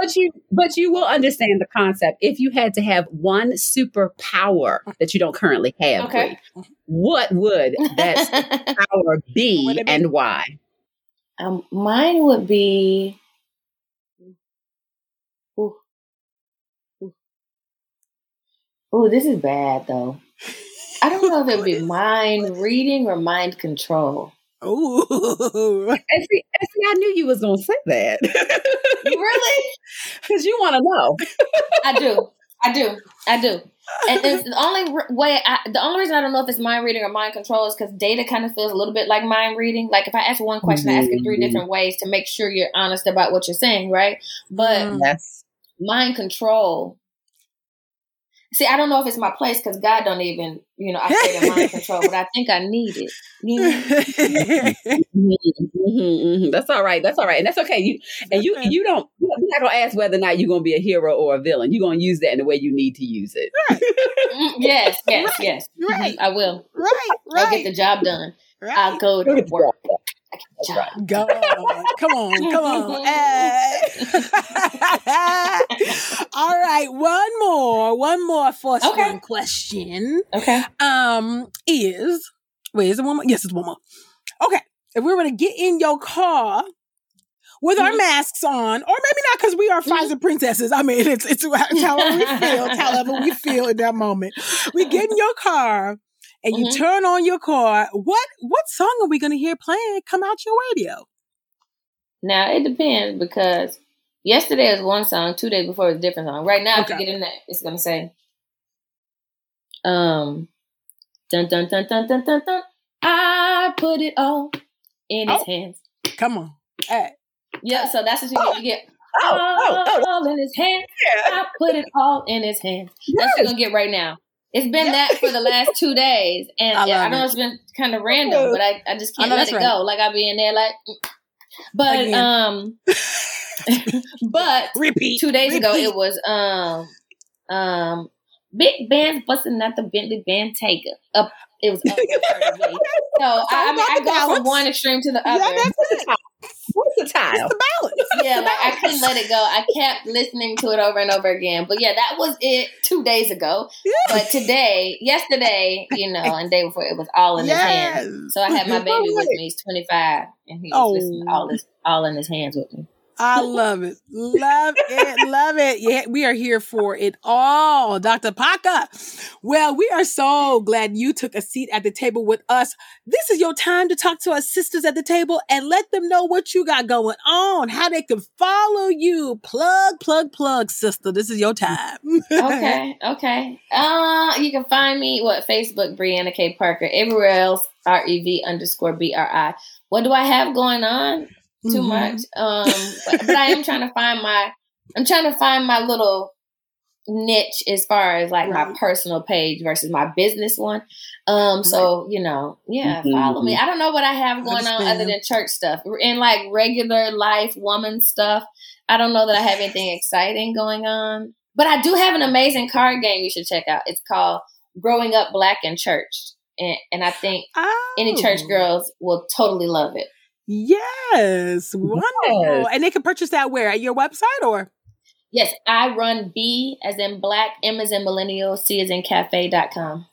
Speaker 2: But you but you will understand the concept. If you had to have one superpower that you don't currently have,
Speaker 3: Okay.
Speaker 2: Bree, what would that power be
Speaker 1: What would it be?
Speaker 2: and why?
Speaker 3: um, mine would be. Ooh. Ooh. Ooh, this is bad though. I don't know if it would be mind reading or mind control.
Speaker 1: Ooh.
Speaker 2: And see, and see, I knew you was gonna say that
Speaker 3: really?
Speaker 2: because you want to know.
Speaker 3: I do. I do. I do. And it's the only way, I, the only reason I don't know if it's mind reading or mind control is because data kind of feels a little bit like mind reading. Like if I ask one question, I ask it three
Speaker 2: Mhm.
Speaker 3: different ways to make sure you're honest about what you're saying, right? But
Speaker 1: Mm.
Speaker 2: Yes.
Speaker 3: mind control. See, I don't know if it's my place because God don't even, you know, I say the mind control, but I think I need it. You know?
Speaker 2: Mhm, mhm, mhm. That's all right. That's all right, and that's okay. You and you you don't. You're not gonna ask whether or not you're gonna be a hero or a villain. You're gonna use that in the way you need to use it.
Speaker 3: Mm, yes, yes,
Speaker 1: Right,
Speaker 3: yes.
Speaker 1: right.
Speaker 3: Mhm, I will.
Speaker 1: right, right.
Speaker 3: I'll get the job done.
Speaker 1: right.
Speaker 3: I'll go to
Speaker 2: the
Speaker 3: work.
Speaker 2: Job.
Speaker 3: I get the
Speaker 2: That's
Speaker 3: job.
Speaker 2: right.
Speaker 1: Go on. Come on. Come on. Hey. All right. One more. One more first
Speaker 3: Okay.
Speaker 1: one question.
Speaker 3: Okay.
Speaker 1: Um, is wait, is it one more? Yes, it's one more. Okay. If we were to get in your car with our
Speaker 3: Mhm.
Speaker 1: masks on, or maybe not because we are Pfizer princesses. I mean, it's it's, it's however we feel, however we feel in that moment. We get in your car and you
Speaker 3: Mhm.
Speaker 1: turn on your car. What what song are we gonna hear playing come out your radio?
Speaker 3: Now it depends because yesterday was one song, two days before it was a different song. Right now, if you get in that, it's gonna say, um, dun dun dun dun dun dun dun. I put it all in his
Speaker 1: Oh.
Speaker 3: hands.
Speaker 1: Come on. Hey.
Speaker 3: Yeah, so that's what you get. You get
Speaker 2: Oh, oh, oh,
Speaker 3: all in his hands. I put it all in his hands. That's what you're gonna get right now. It's been that for the last two days, and
Speaker 1: I
Speaker 3: I, know
Speaker 1: it.
Speaker 3: it's been kind of random, but I, I just can't
Speaker 1: know
Speaker 3: let it
Speaker 1: right.
Speaker 3: go. Like I'll be in there, like, but
Speaker 1: Again.
Speaker 3: um, but
Speaker 1: Repeat.
Speaker 3: two days ago it was um um big bands busting out the Bentley Bentayga up. It was up there for the. So I, I mean, I go
Speaker 1: balance.
Speaker 3: from one extreme to the
Speaker 1: Yeah,
Speaker 3: other.
Speaker 1: that's it.
Speaker 2: What's the
Speaker 1: It's
Speaker 2: tile?
Speaker 1: the balance.
Speaker 3: yeah,
Speaker 1: the
Speaker 3: like I couldn't let it go. I kept listening to it over and over again. But yeah, that was it two days ago. But today, yesterday, you know, and day before, it was all in his hands. So I had my baby with me. He's 25, and he was
Speaker 1: Oh.
Speaker 3: listening all this, all in his hands with me.
Speaker 1: I love it. Love it. Love it. Yeah, we are here for it all. Dr. Parker. Well, we are so glad you took a seat at the table with us. This is your time to talk to our sisters at the table and let them know what you got going on, how they can follow you. Plug, plug, plug, sister. This is your time.
Speaker 3: okay, okay. Uh, you can find me what Facebook Brianna K Parker. Everywhere else R E V underscore B R I. What do I have going on? Too mm-hmm. much. Um, but, but I am trying to find my. I'm trying to find my little niche as far as like right. my personal page versus my business one. Um, so you know, yeah, mm-hmm. follow me. I don't know what I have going on other than church stuff and like regular life woman stuff. I don't know that I have anything exciting going on, but I do have an amazing card game you should check out. It's called Growing Up Black in Church. And, and I think oh. any church oh. girls will totally love it.
Speaker 1: Yes, wonderful. Yes. And they can purchase that where? At your website or?
Speaker 3: Yes, I run B as in black, M as in millennial, C as in cafe.com.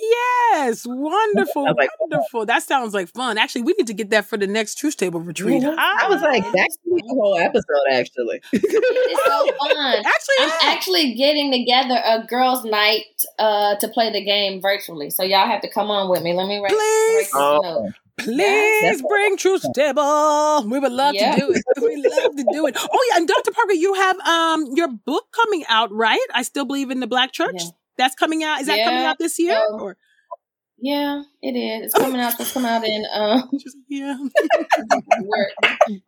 Speaker 1: Yes, wonderful, like, wonderful. That sounds like fun. Actually, we need to get that for the next truth table retreat.
Speaker 2: Mm-hmm. I was like, that's the whole episode. Actually, it's
Speaker 3: so fun. Actually, I'm yeah. actually getting together a girls' night uh, to play the game virtually. So y'all have to come on with me. Let me write.
Speaker 1: Please. oh. Please bring Truth Table. We would love yeah. to do it. We love to do it. Oh yeah, and Dr. Parker, you have um your book coming out, right? I still believe in the Black Church. Yeah. That's coming out. Is that yeah. coming out this year? Um, or?
Speaker 3: Yeah, it is. It's coming out. It's coming out in um. yeah.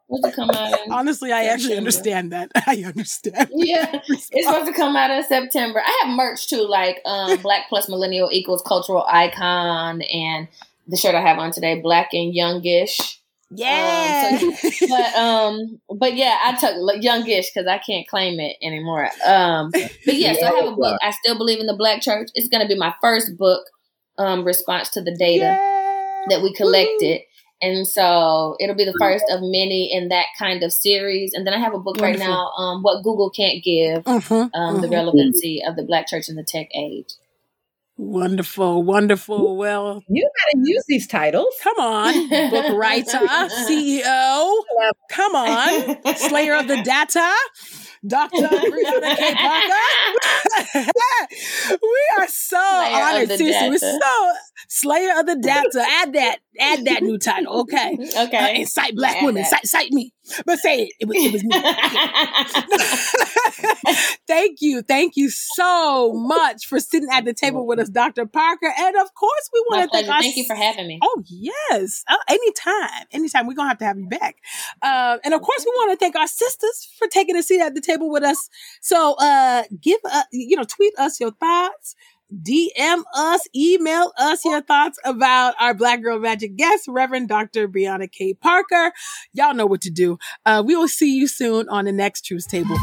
Speaker 3: What's it come out in?
Speaker 1: Honestly, I September. actually understand that. I understand.
Speaker 3: Yeah, it's supposed to come out in September. I have merch too, like um, Black plus Millennial equals cultural icon, and the shirt I have on today, Black and Youngish.
Speaker 1: Yeah.
Speaker 3: Um, so, but um, but yeah, I took youngish because I can't claim it anymore. Um, but yeah, so I have a book. I still believe in the Black Church. It's going to be my first book um response to the data that we collected. And so it'll be the first of many in that kind of series. And then I have a book Wonderful. right now, um, What Google Can't Give, uh-huh, um, uh-huh. the relevancy of the Black church in the tech age.
Speaker 1: Wonderful, wonderful. Well,
Speaker 2: you gotta use these titles.
Speaker 1: Come on, book writer, CEO. Come on, Slayer of the Data. Dr. Brianna K. Parker. we are so Slayer honored, Susan. We're so Slayer of the Data. Add that, add that new title, okay?
Speaker 3: Okay. Uh,
Speaker 1: incite black add women. Cite, cite me. But say it. It was, it was me. thank you. Thank you so much for sitting at the table with us, Dr. Parker. And of course, we want to thank
Speaker 3: Thank you for having me.
Speaker 1: Oh, yes. Uh, anytime. Anytime. We're going to have to have you back. Uh, and of course, we want to thank our sisters for taking a seat at the table with us. So, uh, give, uh, you know, tweet us your thoughts. DM us, email us your thoughts about our Black Girl Magic guest, Reverend Dr. Brianna K. Parker. Y'all know what to do. Uh, we will see you soon on the next Truth Table.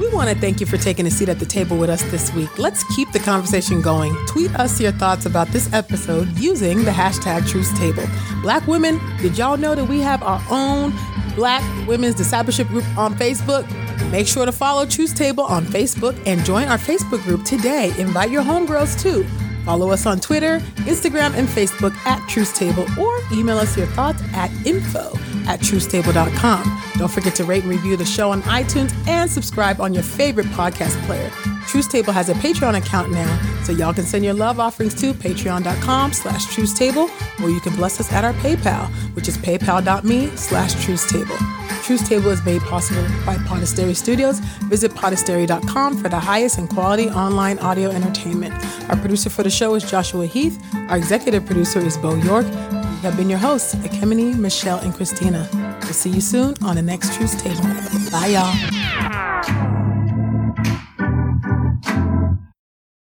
Speaker 1: We want to thank you for taking a seat at the table with us this week. Let's keep the conversation going. Tweet us your thoughts about this episode using the hashtag Truth Table. Black women, did y'all know that we have our own Black Women's Discipleship Group on Facebook? Make sure to follow Truth Table on Facebook and join our Facebook group today. Invite your homegirls too. Follow us on Twitter, Instagram, and Facebook at Truth Table or email us your thoughts at info at truthstable.com. Don't forget to rate and review the show on iTunes and subscribe on your favorite podcast player. Truth Table has a Patreon account now, so y'all can send your love offerings to patreon.com slash truthstable, or you can bless us at our PayPal, which is paypal.me slash truthstable. Truth Table is made possible by Podastery Studios. Visit podastery.com for the highest in quality online audio entertainment. Our producer for the show is Joshua Heath. Our executive producer is Bo York. Have been your hosts, Ekemini, Michelle, and Christina. We'll see you soon on the next Truth Table. Bye, y'all.